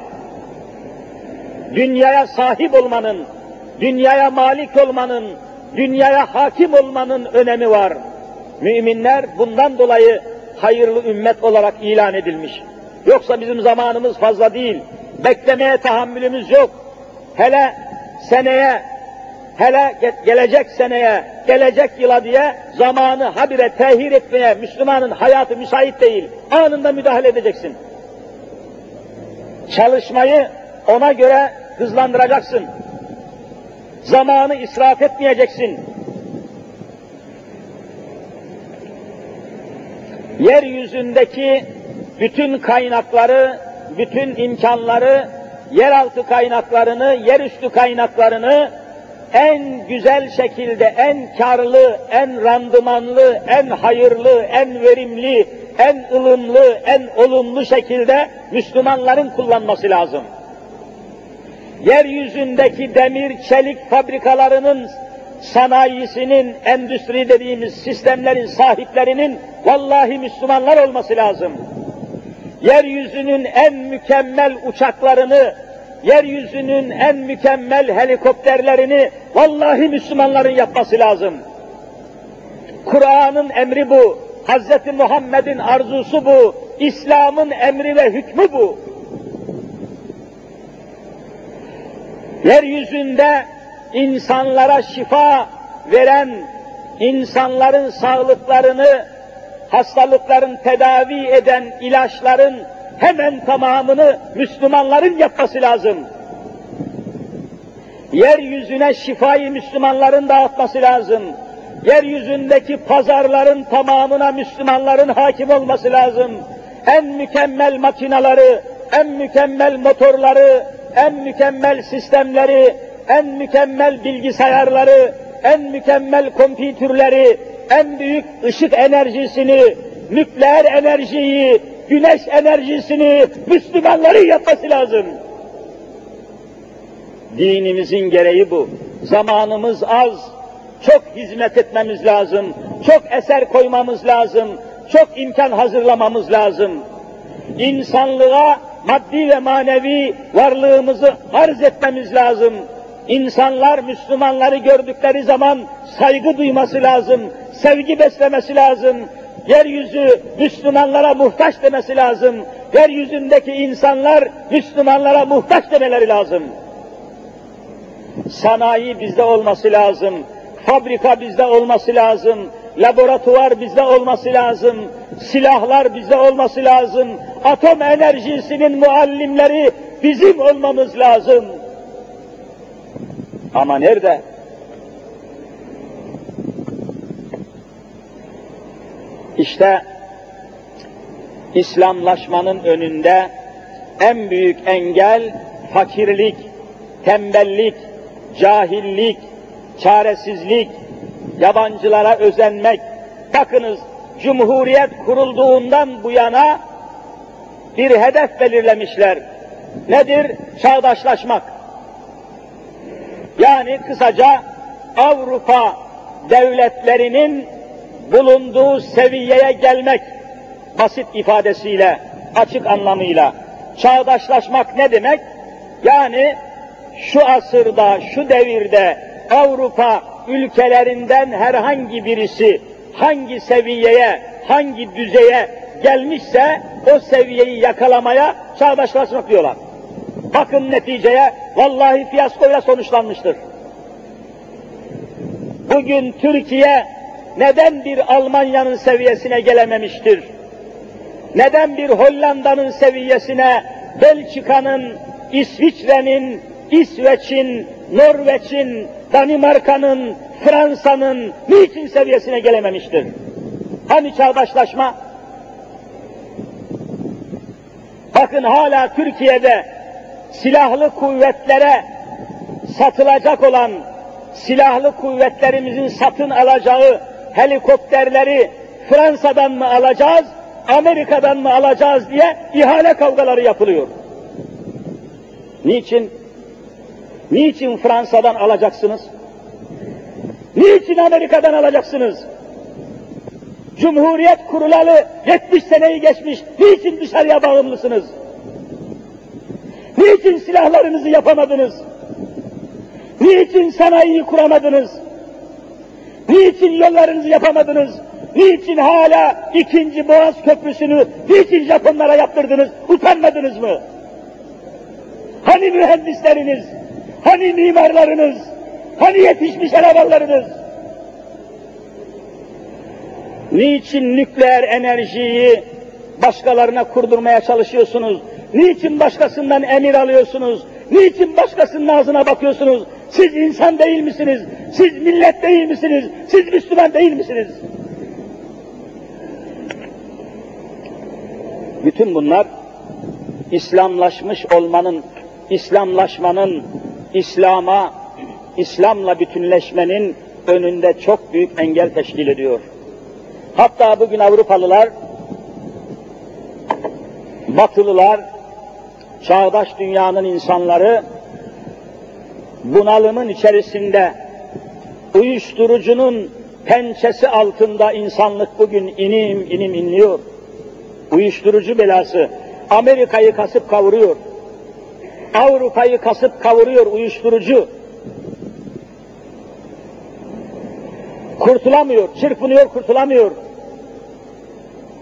Dünyaya sahip olmanın, dünyaya malik olmanın, dünyaya hakim olmanın önemi var. Müminler bundan dolayı hayırlı ümmet olarak ilan edilmiş. Yoksa bizim zamanımız fazla değil, beklemeye tahammülümüz yok. Hele seneye, hele gelecek seneye, gelecek yıla diye zamanı habire tehir etmeye Müslümanın hayatı müsait değil. Anında müdahale edeceksin. Çalışmayı ona göre hızlandıracaksın. Zamanı israf etmeyeceksin. Yeryüzündeki bütün kaynakları, bütün imkanları, yeraltı kaynaklarını, yerüstü kaynaklarını en güzel şekilde, en karlı, en randımanlı, en hayırlı, en verimli, en ılımlı, en olumlu şekilde Müslümanların kullanması lazım. Yeryüzündeki demir, çelik fabrikalarının sanayisinin, endüstri dediğimiz sistemlerin sahiplerinin vallahi Müslümanlar olması lazım. Yeryüzünün en mükemmel uçaklarını, yeryüzünün en mükemmel helikopterlerini vallahi Müslümanların yapması lazım. Kur'an'ın emri bu, Hz. Muhammed'in arzusu bu, İslam'ın emri ve hükmü bu. Yeryüzünde insanlara şifa veren, insanların sağlıklarını, hastalıkların tedavi eden ilaçların hemen tamamını Müslümanların yapması lazım. Yeryüzüne şifayı Müslümanların dağıtması lazım. Yeryüzündeki pazarların tamamına Müslümanların hakim olması lazım. En mükemmel makinaları, en mükemmel motorları, en mükemmel sistemleri, en mükemmel bilgisayarları, en mükemmel kompütürleri, en büyük ışık enerjisini, nükleer enerjiyi, güneş enerjisini Müslümanların yapması lazım. Dinimizin gereği bu. Zamanımız az, çok hizmet etmemiz lazım, çok eser koymamız lazım, çok imkan hazırlamamız lazım. İnsanlığa maddi ve manevi varlığımızı arz etmemiz lazım. İnsanlar Müslümanları gördükleri zaman saygı duyması lazım, sevgi beslemesi lazım. Yeryüzü Müslümanlara muhtaç demesi lazım. Yeryüzündeki insanlar Müslümanlara muhtaç demeleri lazım. Sanayi bizde olması lazım. Fabrika bizde olması lazım. Laboratuvar bizde olması lazım. Silahlar bizde olması lazım. Atom enerjisinin muallimleri bizim olmamız lazım. Ama nerede? İşte İslamlaşmanın önünde en büyük engel fakirlik, tembellik, cahillik, çaresizlik, yabancılara özenmek. Bakınız Cumhuriyet kurulduğundan bu yana bir hedef belirlemişler. Nedir? Çağdaşlaşmak. Yani kısaca Avrupa devletlerinin bulunduğu seviyeye gelmek basit ifadesiyle, açık anlamıyla. Çağdaşlaşmak ne demek? Yani şu asırda, şu devirde Avrupa ülkelerinden herhangi birisi hangi seviyeye, hangi düzeye gelmişse o seviyeyi yakalamaya çağdaşlaşmak diyorlar. Bakın neticeye vallahi fiyaskoyla sonuçlanmıştır. Bugün Türkiye neden bir Almanya'nın seviyesine gelememiştir? Neden bir Hollanda'nın seviyesine, Belçika'nın, İsviçre'nin, İsveç'in, Norveç'in, Danimarka'nın, Fransa'nın niçin seviyesine gelememiştir? Hani çağdaşlaşma? Bakın hala Türkiye'de silahlı kuvvetlere satılacak olan silahlı kuvvetlerimizin satın alacağı helikopterleri Fransa'dan mı alacağız, Amerika'dan mı alacağız diye ihale kavgaları yapılıyor. Niçin? Niçin Fransa'dan alacaksınız? Niçin Amerika'dan alacaksınız? Cumhuriyet kurulalı 70 seneyi geçmiş, niçin dışarıya bağımlısınız? Niçin silahlarınızı yapamadınız? Niçin sanayiyi kuramadınız? Niçin yollarınızı yapamadınız? Niçin hala ikinci Boğaz Köprüsü'nü niçin Japonlara yaptırdınız? Utanmadınız mı? Hani mühendisleriniz? Hani mimarlarınız? Hani yetişmiş elemanlarınız? Niçin nükleer enerjiyi başkalarına kurdurmaya çalışıyorsunuz? Niçin başkasından emir alıyorsunuz? Niçin başkasının ağzına bakıyorsunuz? Siz insan değil misiniz? Siz millet değil misiniz? Siz Müslüman değil misiniz? Bütün bunlar İslamlaşmış olmanın, İslamlaşmanın, İslam'a, İslam'la bütünleşmenin önünde çok büyük engel teşkil ediyor. Hatta bugün Avrupalılar, Batılılar, çağdaş dünyanın insanları bunalımın içerisinde uyuşturucunun pençesi altında insanlık bugün inim inim inliyor. Uyuşturucu belası Amerika'yı kasıp kavuruyor. Avrupa'yı kasıp kavuruyor uyuşturucu. Kurtulamıyor, çırpınıyor, kurtulamıyor.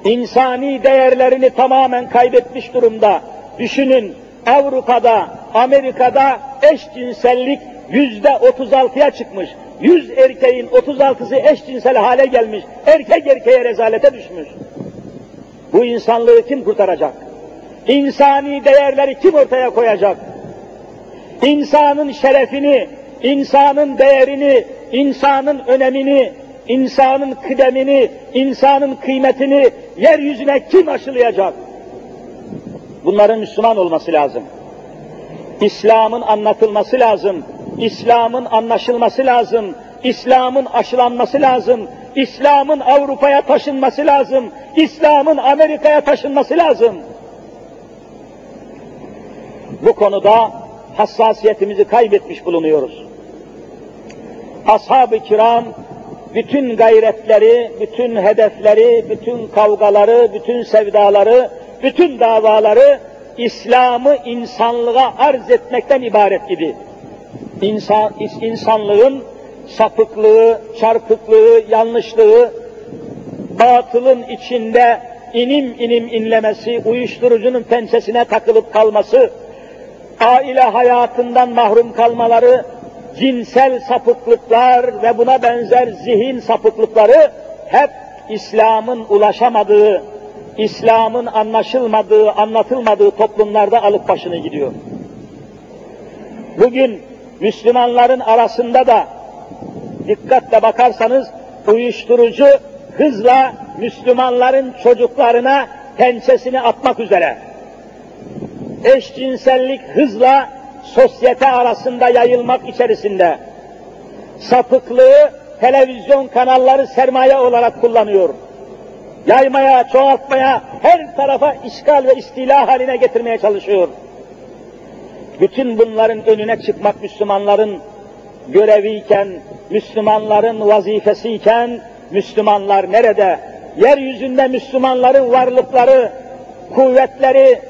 İnsani değerlerini tamamen kaybetmiş durumda. Düşünün Avrupa'da, Amerika'da eşcinsellik yüzde 36'ya çıkmış. Yüz erkeğin 36'sı eşcinsel hale gelmiş. Erkek erkeğe rezalete düşmüş. Bu insanlığı kim kurtaracak? İnsani değerleri kim ortaya koyacak? İnsanın şerefini, insanın değerini, insanın önemini, insanın kıdemini, insanın kıymetini yeryüzüne kim aşılayacak? Bunların Müslüman olması lazım. İslam'ın anlatılması lazım. İslam'ın anlaşılması lazım. İslam'ın aşılanması lazım. İslam'ın Avrupa'ya taşınması lazım. İslam'ın Amerika'ya taşınması lazım. Bu konuda hassasiyetimizi kaybetmiş bulunuyoruz. Ashab-ı kiram bütün gayretleri, bütün hedefleri, bütün kavgaları, bütün sevdaları, bütün davaları İslam'ı insanlığa arz etmekten ibaret idi. İnsan, insanlığın sapıklığı, çarpıklığı, yanlışlığı, batılın içinde inim inim inlemesi, uyuşturucunun pensesine takılıp kalması, aile hayatından mahrum kalmaları, cinsel sapıklıklar ve buna benzer zihin sapıklıkları hep İslam'ın ulaşamadığı, İslam'ın anlaşılmadığı, anlatılmadığı toplumlarda alıp başını gidiyor. Bugün Müslümanların arasında da dikkatle bakarsanız uyuşturucu hızla Müslümanların çocuklarına pençesini atmak üzere. Eşcinsellik hızla sosyete arasında yayılmak içerisinde. Sapıklığı televizyon kanalları sermaye olarak kullanıyor. Yaymaya, çoğaltmaya, her tarafa işgal ve istila haline getirmeye çalışıyor. Bütün bunların önüne çıkmak Müslümanların göreviyken, Müslümanların vazifesiyken, Müslümanlar nerede? Yeryüzünde Müslümanların varlıkları, kuvvetleri,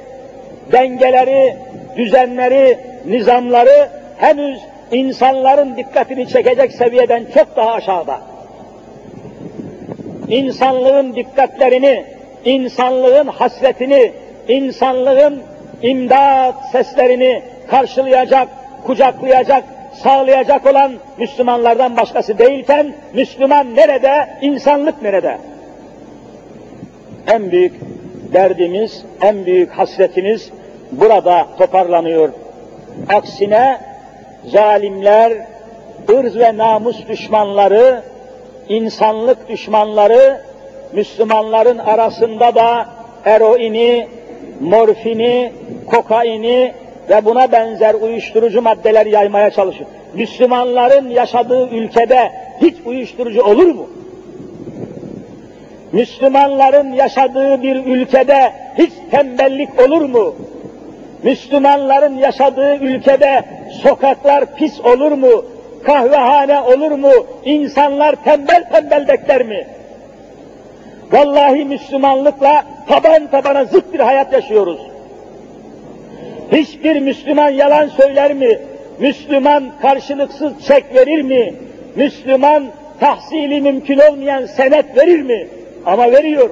dengeleri, düzenleri, nizamları henüz insanların dikkatini çekecek seviyeden çok daha aşağıda. İnsanlığın dikkatlerini, insanlığın hasretini, insanlığın imdat seslerini karşılayacak, kucaklayacak, sağlayacak olan Müslümanlardan başkası değilken, Müslüman nerede, insanlık nerede? En büyük derdimiz, en büyük hasretimiz burada toparlanıyor. Aksine zalimler, ırz ve namus düşmanları, insanlık düşmanları, Müslümanların arasında da eroini, morfini, kokaini ve buna benzer uyuşturucu maddeler yaymaya çalışır. Müslümanların yaşadığı ülkede hiç uyuşturucu olur mu? Müslümanların yaşadığı bir ülkede hiç tembellik olur mu? Müslümanların yaşadığı ülkede sokaklar pis olur mu? Kahvehane olur mu? İnsanlar tembel tembel bekler mi? Vallahi Müslümanlıkla taban tabana zıt bir hayat yaşıyoruz. Hiçbir Müslüman yalan söyler mi? Müslüman karşılıksız çek verir mi? Müslüman tahsili mümkün olmayan senet verir mi? Ama veriyor.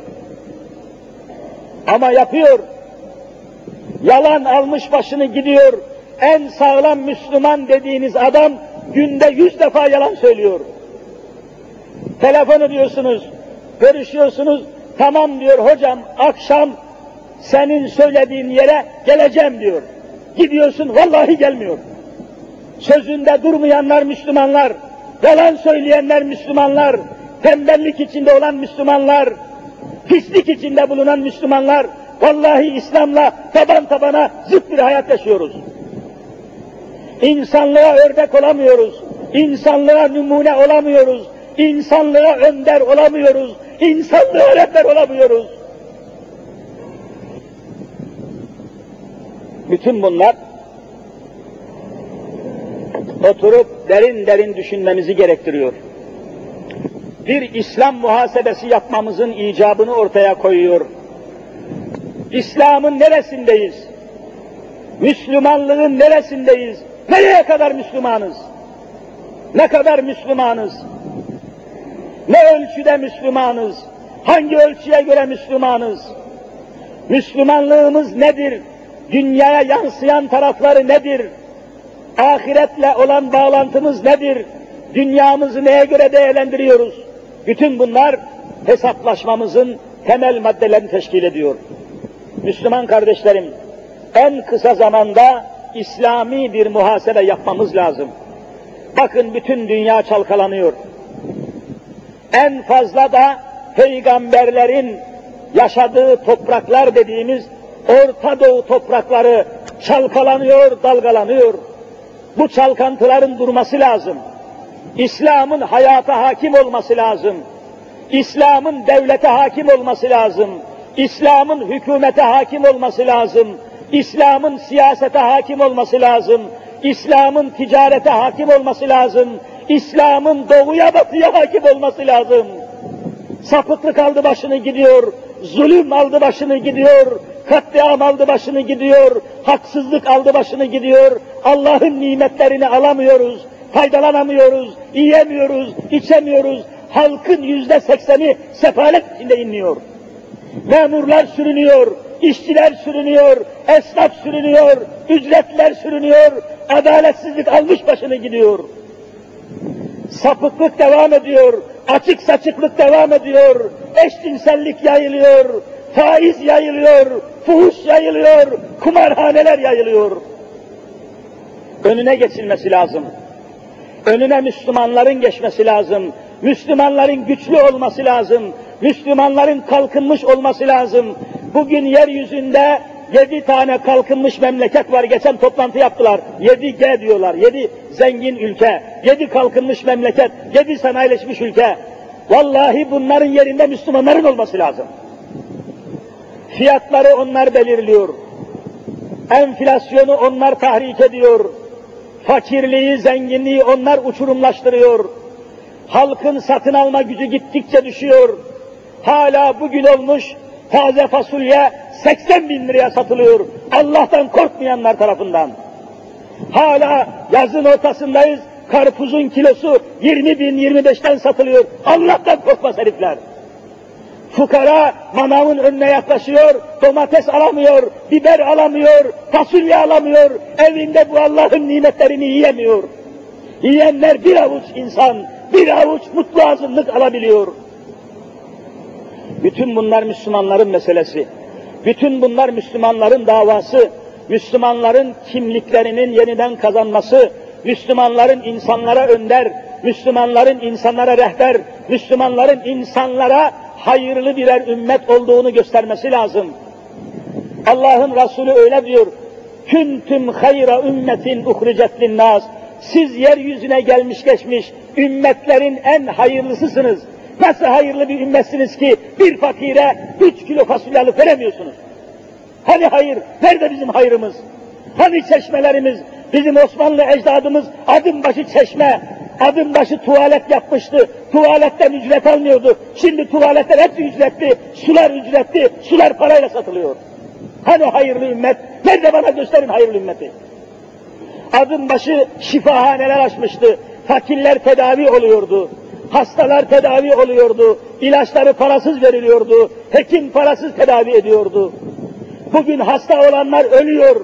Ama yapıyor. Yalan almış başını gidiyor. En sağlam Müslüman dediğiniz adam günde yüz defa yalan söylüyor. Telefon ediyorsunuz, görüşüyorsunuz, tamam diyor hocam akşam senin söylediğin yere geleceğim diyor. Gidiyorsun vallahi gelmiyor. Sözünde durmayanlar Müslümanlar, yalan söyleyenler Müslümanlar, tembellik içinde olan Müslümanlar, pislik içinde bulunan Müslümanlar, vallahi İslam'la taban tabana zıt bir hayat yaşıyoruz. İnsanlığa örnek olamıyoruz, insanlığa numune olamıyoruz, insanlığa önder olamıyoruz, insanlığa rehber olamıyoruz. Bütün bunlar oturup derin derin düşünmemizi gerektiriyor. Bir İslam muhasebesi yapmamızın icabını ortaya koyuyor. İslam'ın neresindeyiz? Müslümanlığın neresindeyiz? Nereye kadar Müslümanız? Ne kadar Müslümanız? Ne ölçüde Müslümanız? Hangi ölçüye göre Müslümanız? Müslümanlığımız nedir? Dünyaya yansıyan tarafları nedir? Ahiretle olan bağlantımız nedir? Dünyamızı neye göre değerlendiriyoruz? Bütün bunlar hesaplaşmamızın temel maddelerini teşkil ediyor. Müslüman kardeşlerim, en kısa zamanda İslami bir muhasebe yapmamız lazım. Bakın bütün dünya çalkalanıyor. En fazla da peygamberlerin yaşadığı topraklar dediğimiz Orta Doğu toprakları çalkalanıyor, dalgalanıyor. Bu çalkantıların durması lazım. İslam'ın hayata hakim olması lazım. İslam'ın devlete hakim olması lazım. İslam'ın hükümete hakim olması lazım. İslam'ın siyasete hakim olması lazım. İslam'ın ticarete hakim olması lazım. İslam'ın doğuya batıya hakim olması lazım. Sapıklık aldı başını gidiyor, zulüm aldı başını gidiyor, katliam aldı başını gidiyor, haksızlık aldı başını gidiyor, Allah'ın nimetlerini alamıyoruz, faydalanamıyoruz, yiyemiyoruz, içemiyoruz, halkın yüzde sekseni sefalet içinde inliyor. Memurlar sürünüyor, işçiler sürünüyor, esnaf sürünüyor, ücretler sürünüyor, adaletsizlik almış başını gidiyor. Sapıklık devam ediyor, açık saçıklık devam ediyor, eşcinsellik yayılıyor, faiz yayılıyor, fuhuş yayılıyor, kumarhaneler yayılıyor. Önüne geçilmesi lazım. Önüne Müslümanların geçmesi lazım. Müslümanların güçlü olması lazım. Müslümanların kalkınmış olması lazım. Bugün yeryüzünde yedi tane kalkınmış memleket var. Geçen toplantı yaptılar. Yedi G diyorlar. Yedi zengin ülke. Yedi kalkınmış memleket. Yedi sanayileşmiş ülke. Vallahi bunların yerinde Müslümanların olması lazım. Fiyatları onlar belirliyor. Enflasyonu onlar tahrik ediyor. Fakirliği, zenginliği onlar uçurumlaştırıyor. Halkın satın alma gücü gittikçe düşüyor. Hala bugün olmuş taze fasulye 80 bin liraya satılıyor. Allah'tan korkmayanlar tarafından. Hala yazın ortasındayız. Karpuzun kilosu 20 bin 25'ten satılıyor. Allah'tan korkmaz herifler. Fukara manavın önüne yaklaşıyor, domates alamıyor, biber alamıyor, fasulye alamıyor, evinde bu Allah'ın nimetlerini yiyemiyor. Yiyenler bir avuç insan, bir avuç mutlu azınlık alabiliyor. Bütün bunlar Müslümanların meselesi. Bütün bunlar Müslümanların davası. Müslümanların kimliklerinin yeniden kazanması, Müslümanların insanlara önder, Müslümanların insanlara rehber, Müslümanların insanlara hayırlı birer ümmet olduğunu göstermesi lazım. Allah'ın Resulü öyle diyor, küntüm hayra ümmetin uhricet linnâs. Siz yeryüzüne gelmiş geçmiş ümmetlerin en hayırlısısınız. Nasıl hayırlı bir ümmetsiniz ki bir fakire üç kilo fasulye alıp veremiyorsunuz? Hani hayır? Nerede bizim hayrımız? Hani çeşmelerimiz? Bizim Osmanlı ecdadımız adım başı çeşme, adım başı tuvalet yapmıştı. Tuvaletten ücret almıyordu. Şimdi tuvaletler hepsi ücretli, sular ücretli, sular parayla satılıyor. Hani hayırlı ümmet? Nerede bana gösterin hayırlı ümmeti? Adım başı şifahaneler açmıştı. Fakirler tedavi oluyordu. Hastalar tedavi oluyordu. İlaçları parasız veriliyordu. Hekim parasız tedavi ediyordu. Bugün hasta olanlar ölüyor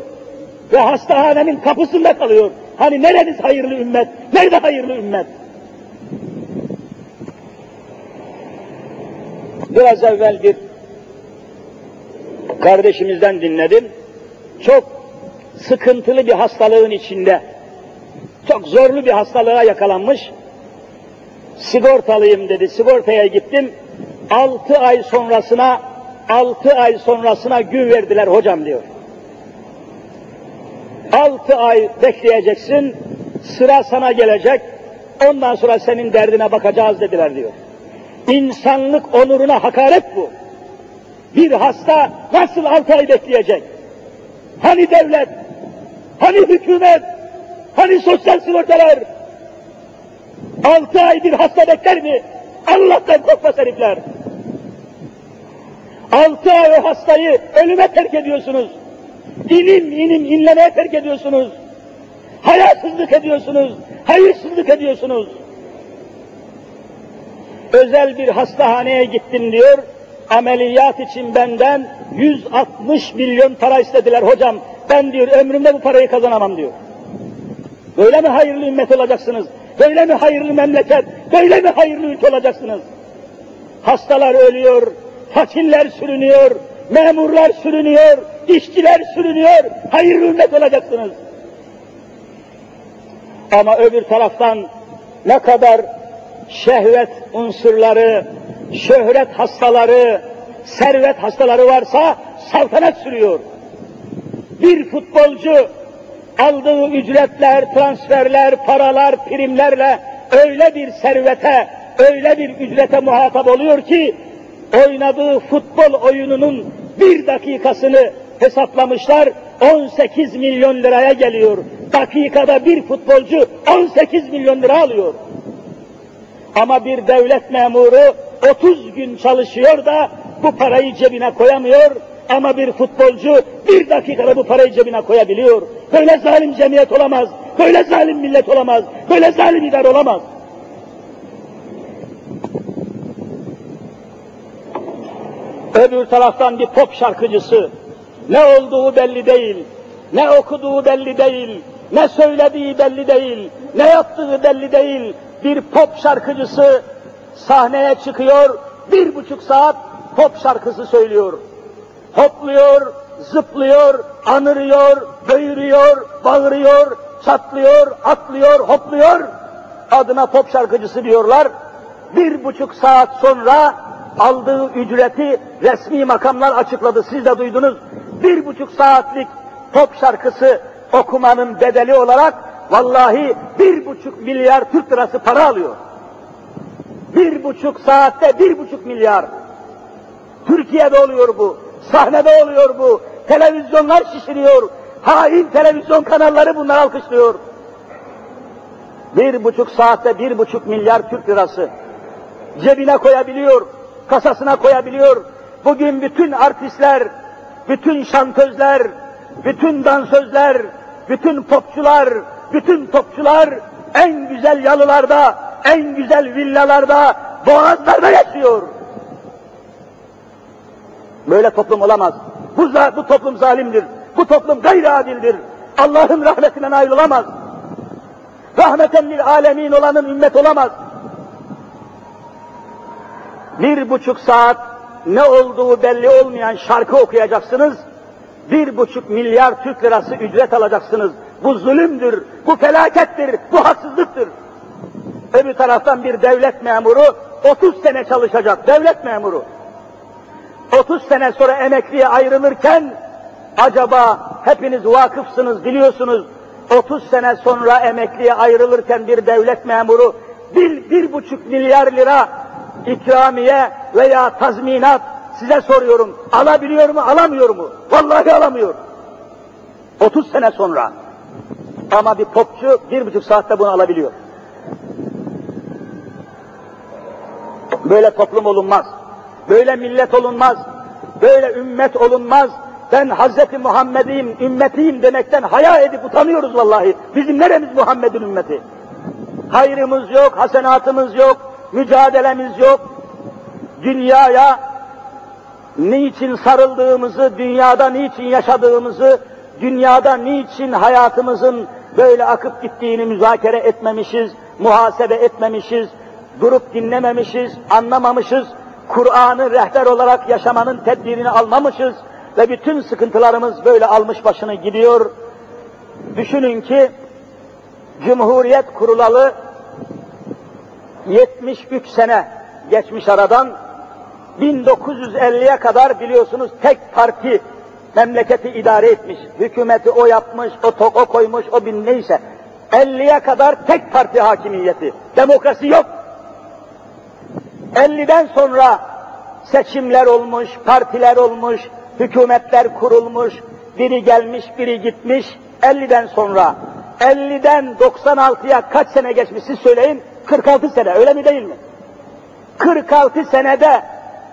ve hastahanenin kapısında kalıyor. Hani nereniz hayırlı ümmet? Nerede hayırlı ümmet? Biraz evvel bir kardeşimizden dinledim. Çok sıkıntılı bir hastalığın içinde, çok zorlu bir hastalığa yakalanmış. Sigortalıyım dedi, sigortaya gittim. Altı ay sonrasına, altı ay sonrasına gün verdiler hocam diyor. Altı ay bekleyeceksin, sıra sana gelecek, ondan sonra senin derdine bakacağız dediler diyor. İnsanlık onuruna hakaret bu. Bir hasta nasıl altı ay bekleyecek? Hani devlet? Hani hükümet? Hani sosyal sigortalar? Altı ay bir hasta bekler mi? Allah'tan korkmaz herifler. Altı ay o hastayı ölüme terk ediyorsunuz. İnim inim inlemeye terk ediyorsunuz. Hayasızlık ediyorsunuz. Hayırsızlık ediyorsunuz. Özel bir hastahaneye gittim diyor. Ameliyat için benden 160 milyon para istediler hocam. Ben diyor ömrümde bu parayı kazanamam diyor. Böyle mi hayırlı ümmet olacaksınız? Böyle mi hayırlı memleket? Böyle mi hayırlı ülke olacaksınız? Hastalar ölüyor, fakirler sürünüyor, memurlar sürünüyor, işçiler sürünüyor, hayırlı ümmet olacaksınız. Ama öbür taraftan ne kadar şehvet unsurları, şöhret hastaları, servet hastaları varsa saltanat sürüyor. Bir futbolcu aldığı ücretler, transferler, paralar, primlerle öyle bir servete, öyle bir ücrete muhatap oluyor ki oynadığı futbol oyununun bir dakikasını hesaplamışlar 18 milyon liraya geliyor. Dakikada bir futbolcu 18 milyon lira alıyor. Ama bir devlet memuru 30 gün çalışıyor da bu parayı cebine koyamıyor ama bir futbolcu bir dakikada bu parayı cebine koyabiliyor. Böyle zalim cemiyet olamaz, böyle zalim millet olamaz, böyle zalim idare olamaz. Öbür taraftan bir pop şarkıcısı, ne olduğu belli değil, ne okuduğu belli değil, ne söylediği belli değil, ne yaptığı belli değil. Bir pop şarkıcısı sahneye çıkıyor, bir buçuk saat pop şarkısı söylüyor. Hopluyor, zıplıyor, anırıyor, böğürüyor, bağırıyor, çatlıyor, atlıyor, hopluyor. Adına pop şarkıcısı diyorlar. Bir buçuk saat sonra aldığı ücreti resmi makamlar açıkladı. Siz de duydunuz. Bir buçuk saatlik pop şarkısı okumanın bedeli olarak vallahi bir buçuk milyar Türk lirası para alıyor. Bir buçuk saatte bir buçuk milyar. Türkiye'de oluyor bu. Sahnede oluyor bu. Televizyonlar şişiriyor. Hain televizyon kanalları bunlar alkışlıyor. Bir buçuk saatte bir buçuk milyar Türk lirası cebine koyabiliyor, kasasına koyabiliyor. Bugün bütün artistler, bütün şantözler, bütün dansözler, bütün popçular, bütün topçular en güzel yalılarda, en güzel villalarda, boğazlarda yaşıyor. Böyle toplum olamaz. Bu, bu toplum zalimdir. Bu toplum gayri adildir. Allah'ın rahmetinden ayrılamaz. Rahmeten lil alemin olanın ümmet olamaz. Bir buçuk saat ne olduğu belli olmayan şarkı okuyacaksınız. Bir buçuk milyar Türk lirası ücret alacaksınız. Bu zulümdür, bu felakettir, bu haksızlıktır. Öbür taraftan bir devlet memuru 30 sene çalışacak, devlet memuru. 30 sene sonra emekliye ayrılırken acaba hepiniz vakıfsınız biliyorsunuz 30 sene sonra emekliye ayrılırken bir devlet memuru bir, bir buçuk milyar lira ikramiye veya tazminat size soruyorum alabiliyor mu alamıyor mu? Vallahi alamıyor. 30 sene sonra. Ama bir popçu bir buçuk saatte bunu alabiliyor. Böyle toplum olunmaz. Böyle millet olunmaz. Böyle ümmet olunmaz. Ben Hazreti Muhammed'iyim, ümmetiyim demekten haya edip utanıyoruz vallahi. Bizim neremiz Muhammed'in ümmeti? Hayrımız yok, hasenatımız yok, mücadelemiz yok. Dünyaya niçin sarıldığımızı, dünyada niçin yaşadığımızı, dünyada niçin hayatımızın böyle akıp gittiğini müzakere etmemişiz, muhasebe etmemişiz, durup dinlememişiz, anlamamışız, Kur'an'ı rehber olarak yaşamanın tedbirini almamışız ve bütün sıkıntılarımız böyle almış başını gidiyor. Düşünün ki Cumhuriyet kurulalı 73 sene geçmiş aradan 1950'ye kadar biliyorsunuz tek parti memleketi idare etmiş. Hükümeti o yapmış, o, to o koymuş, o bin neyse. 50'ye kadar tek parti hakimiyeti. Demokrasi yok. 50'den sonra seçimler olmuş, partiler olmuş, hükümetler kurulmuş, biri gelmiş, biri gitmiş. 50'den sonra, 50'den 96'ya kaç sene geçmiş siz söyleyin? 46 sene, öyle mi değil mi? 46 senede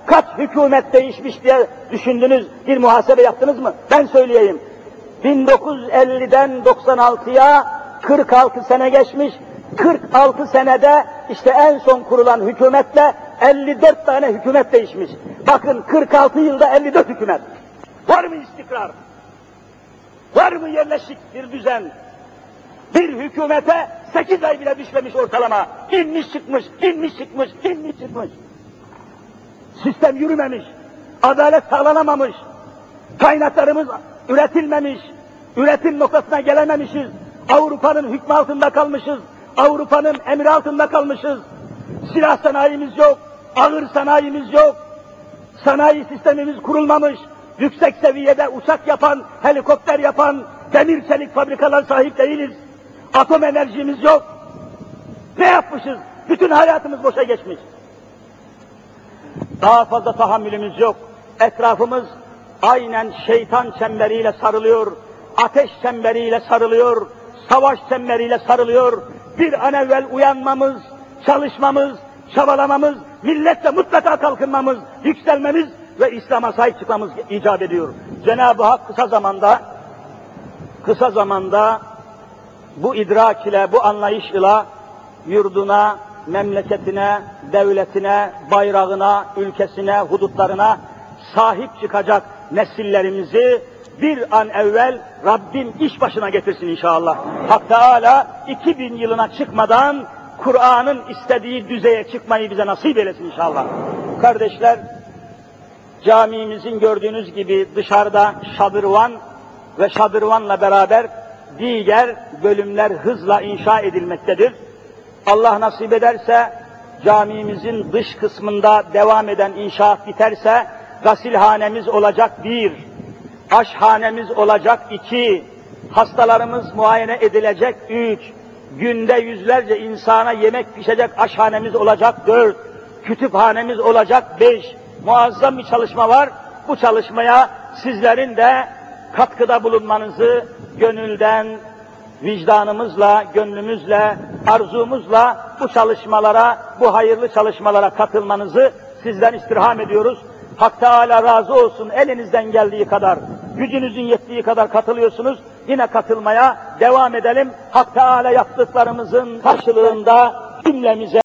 kaç hükümet değişmiş diye düşündünüz, bir muhasebe yaptınız mı? Ben söyleyeyim. 1950'den 96'ya 46 sene geçmiş, 46 senede işte en son kurulan hükümetle 54 tane hükümet değişmiş. Bakın 46 yılda 54 hükümet. Var mı istikrar? Var mı yerleşik bir düzen? Bir hükümete 8 ay bile düşmemiş ortalama. İnmiş çıkmış, inmiş çıkmış, inmiş çıkmış. Sistem yürümemiş. Adalet sağlanamamış. Kaynaklarımız üretilmemiş. Üretim noktasına gelememişiz. Avrupa'nın hükmü altında kalmışız. Avrupa'nın emri altında kalmışız. Silah sanayimiz yok, ağır sanayimiz yok. Sanayi sistemimiz kurulmamış. Yüksek seviyede uçak yapan, helikopter yapan, demir çelik fabrikalar sahip değiliz. Atom enerjimiz yok. Ne yapmışız? Bütün hayatımız boşa geçmiş. Daha fazla tahammülümüz yok. Etrafımız aynen şeytan çemberiyle sarılıyor, ateş çemberiyle sarılıyor, savaş çemberiyle sarılıyor. Bir an evvel uyanmamız, çalışmamız, çabalamamız, milletle mutlaka kalkınmamız, yükselmemiz ve İslam'a sahip çıkmamız icap ediyor. Cenab-ı Hak kısa zamanda, kısa zamanda bu idrak ile, bu anlayış ile yurduna, memleketine, devletine, bayrağına, ülkesine, hudutlarına sahip çıkacak nesillerimizi bir an evvel Rabbim iş başına getirsin inşallah. Hak Teala 2000 yılına çıkmadan Kur'an'ın istediği düzeye çıkmayı bize nasip eylesin inşallah. Kardeşler, camimizin gördüğünüz gibi dışarıda şadırvan ve şadırvanla beraber diğer bölümler hızla inşa edilmektedir. Allah nasip ederse camimizin dış kısmında devam eden inşaat biterse gasilhanemiz olacak bir, aşhanemiz olacak iki, hastalarımız muayene edilecek üç, günde yüzlerce insana yemek pişecek aşhanemiz olacak dört, kütüphanemiz olacak beş, muazzam bir çalışma var. Bu çalışmaya sizlerin de katkıda bulunmanızı gönülden, vicdanımızla, gönlümüzle, arzumuzla bu çalışmalara, bu hayırlı çalışmalara katılmanızı sizden istirham ediyoruz. Hak Teala razı olsun elinizden geldiği kadar, gücünüzün yettiği kadar katılıyorsunuz. Yine katılmaya devam edelim. Hak Teala yaptıklarımızın karşılığında cümlemize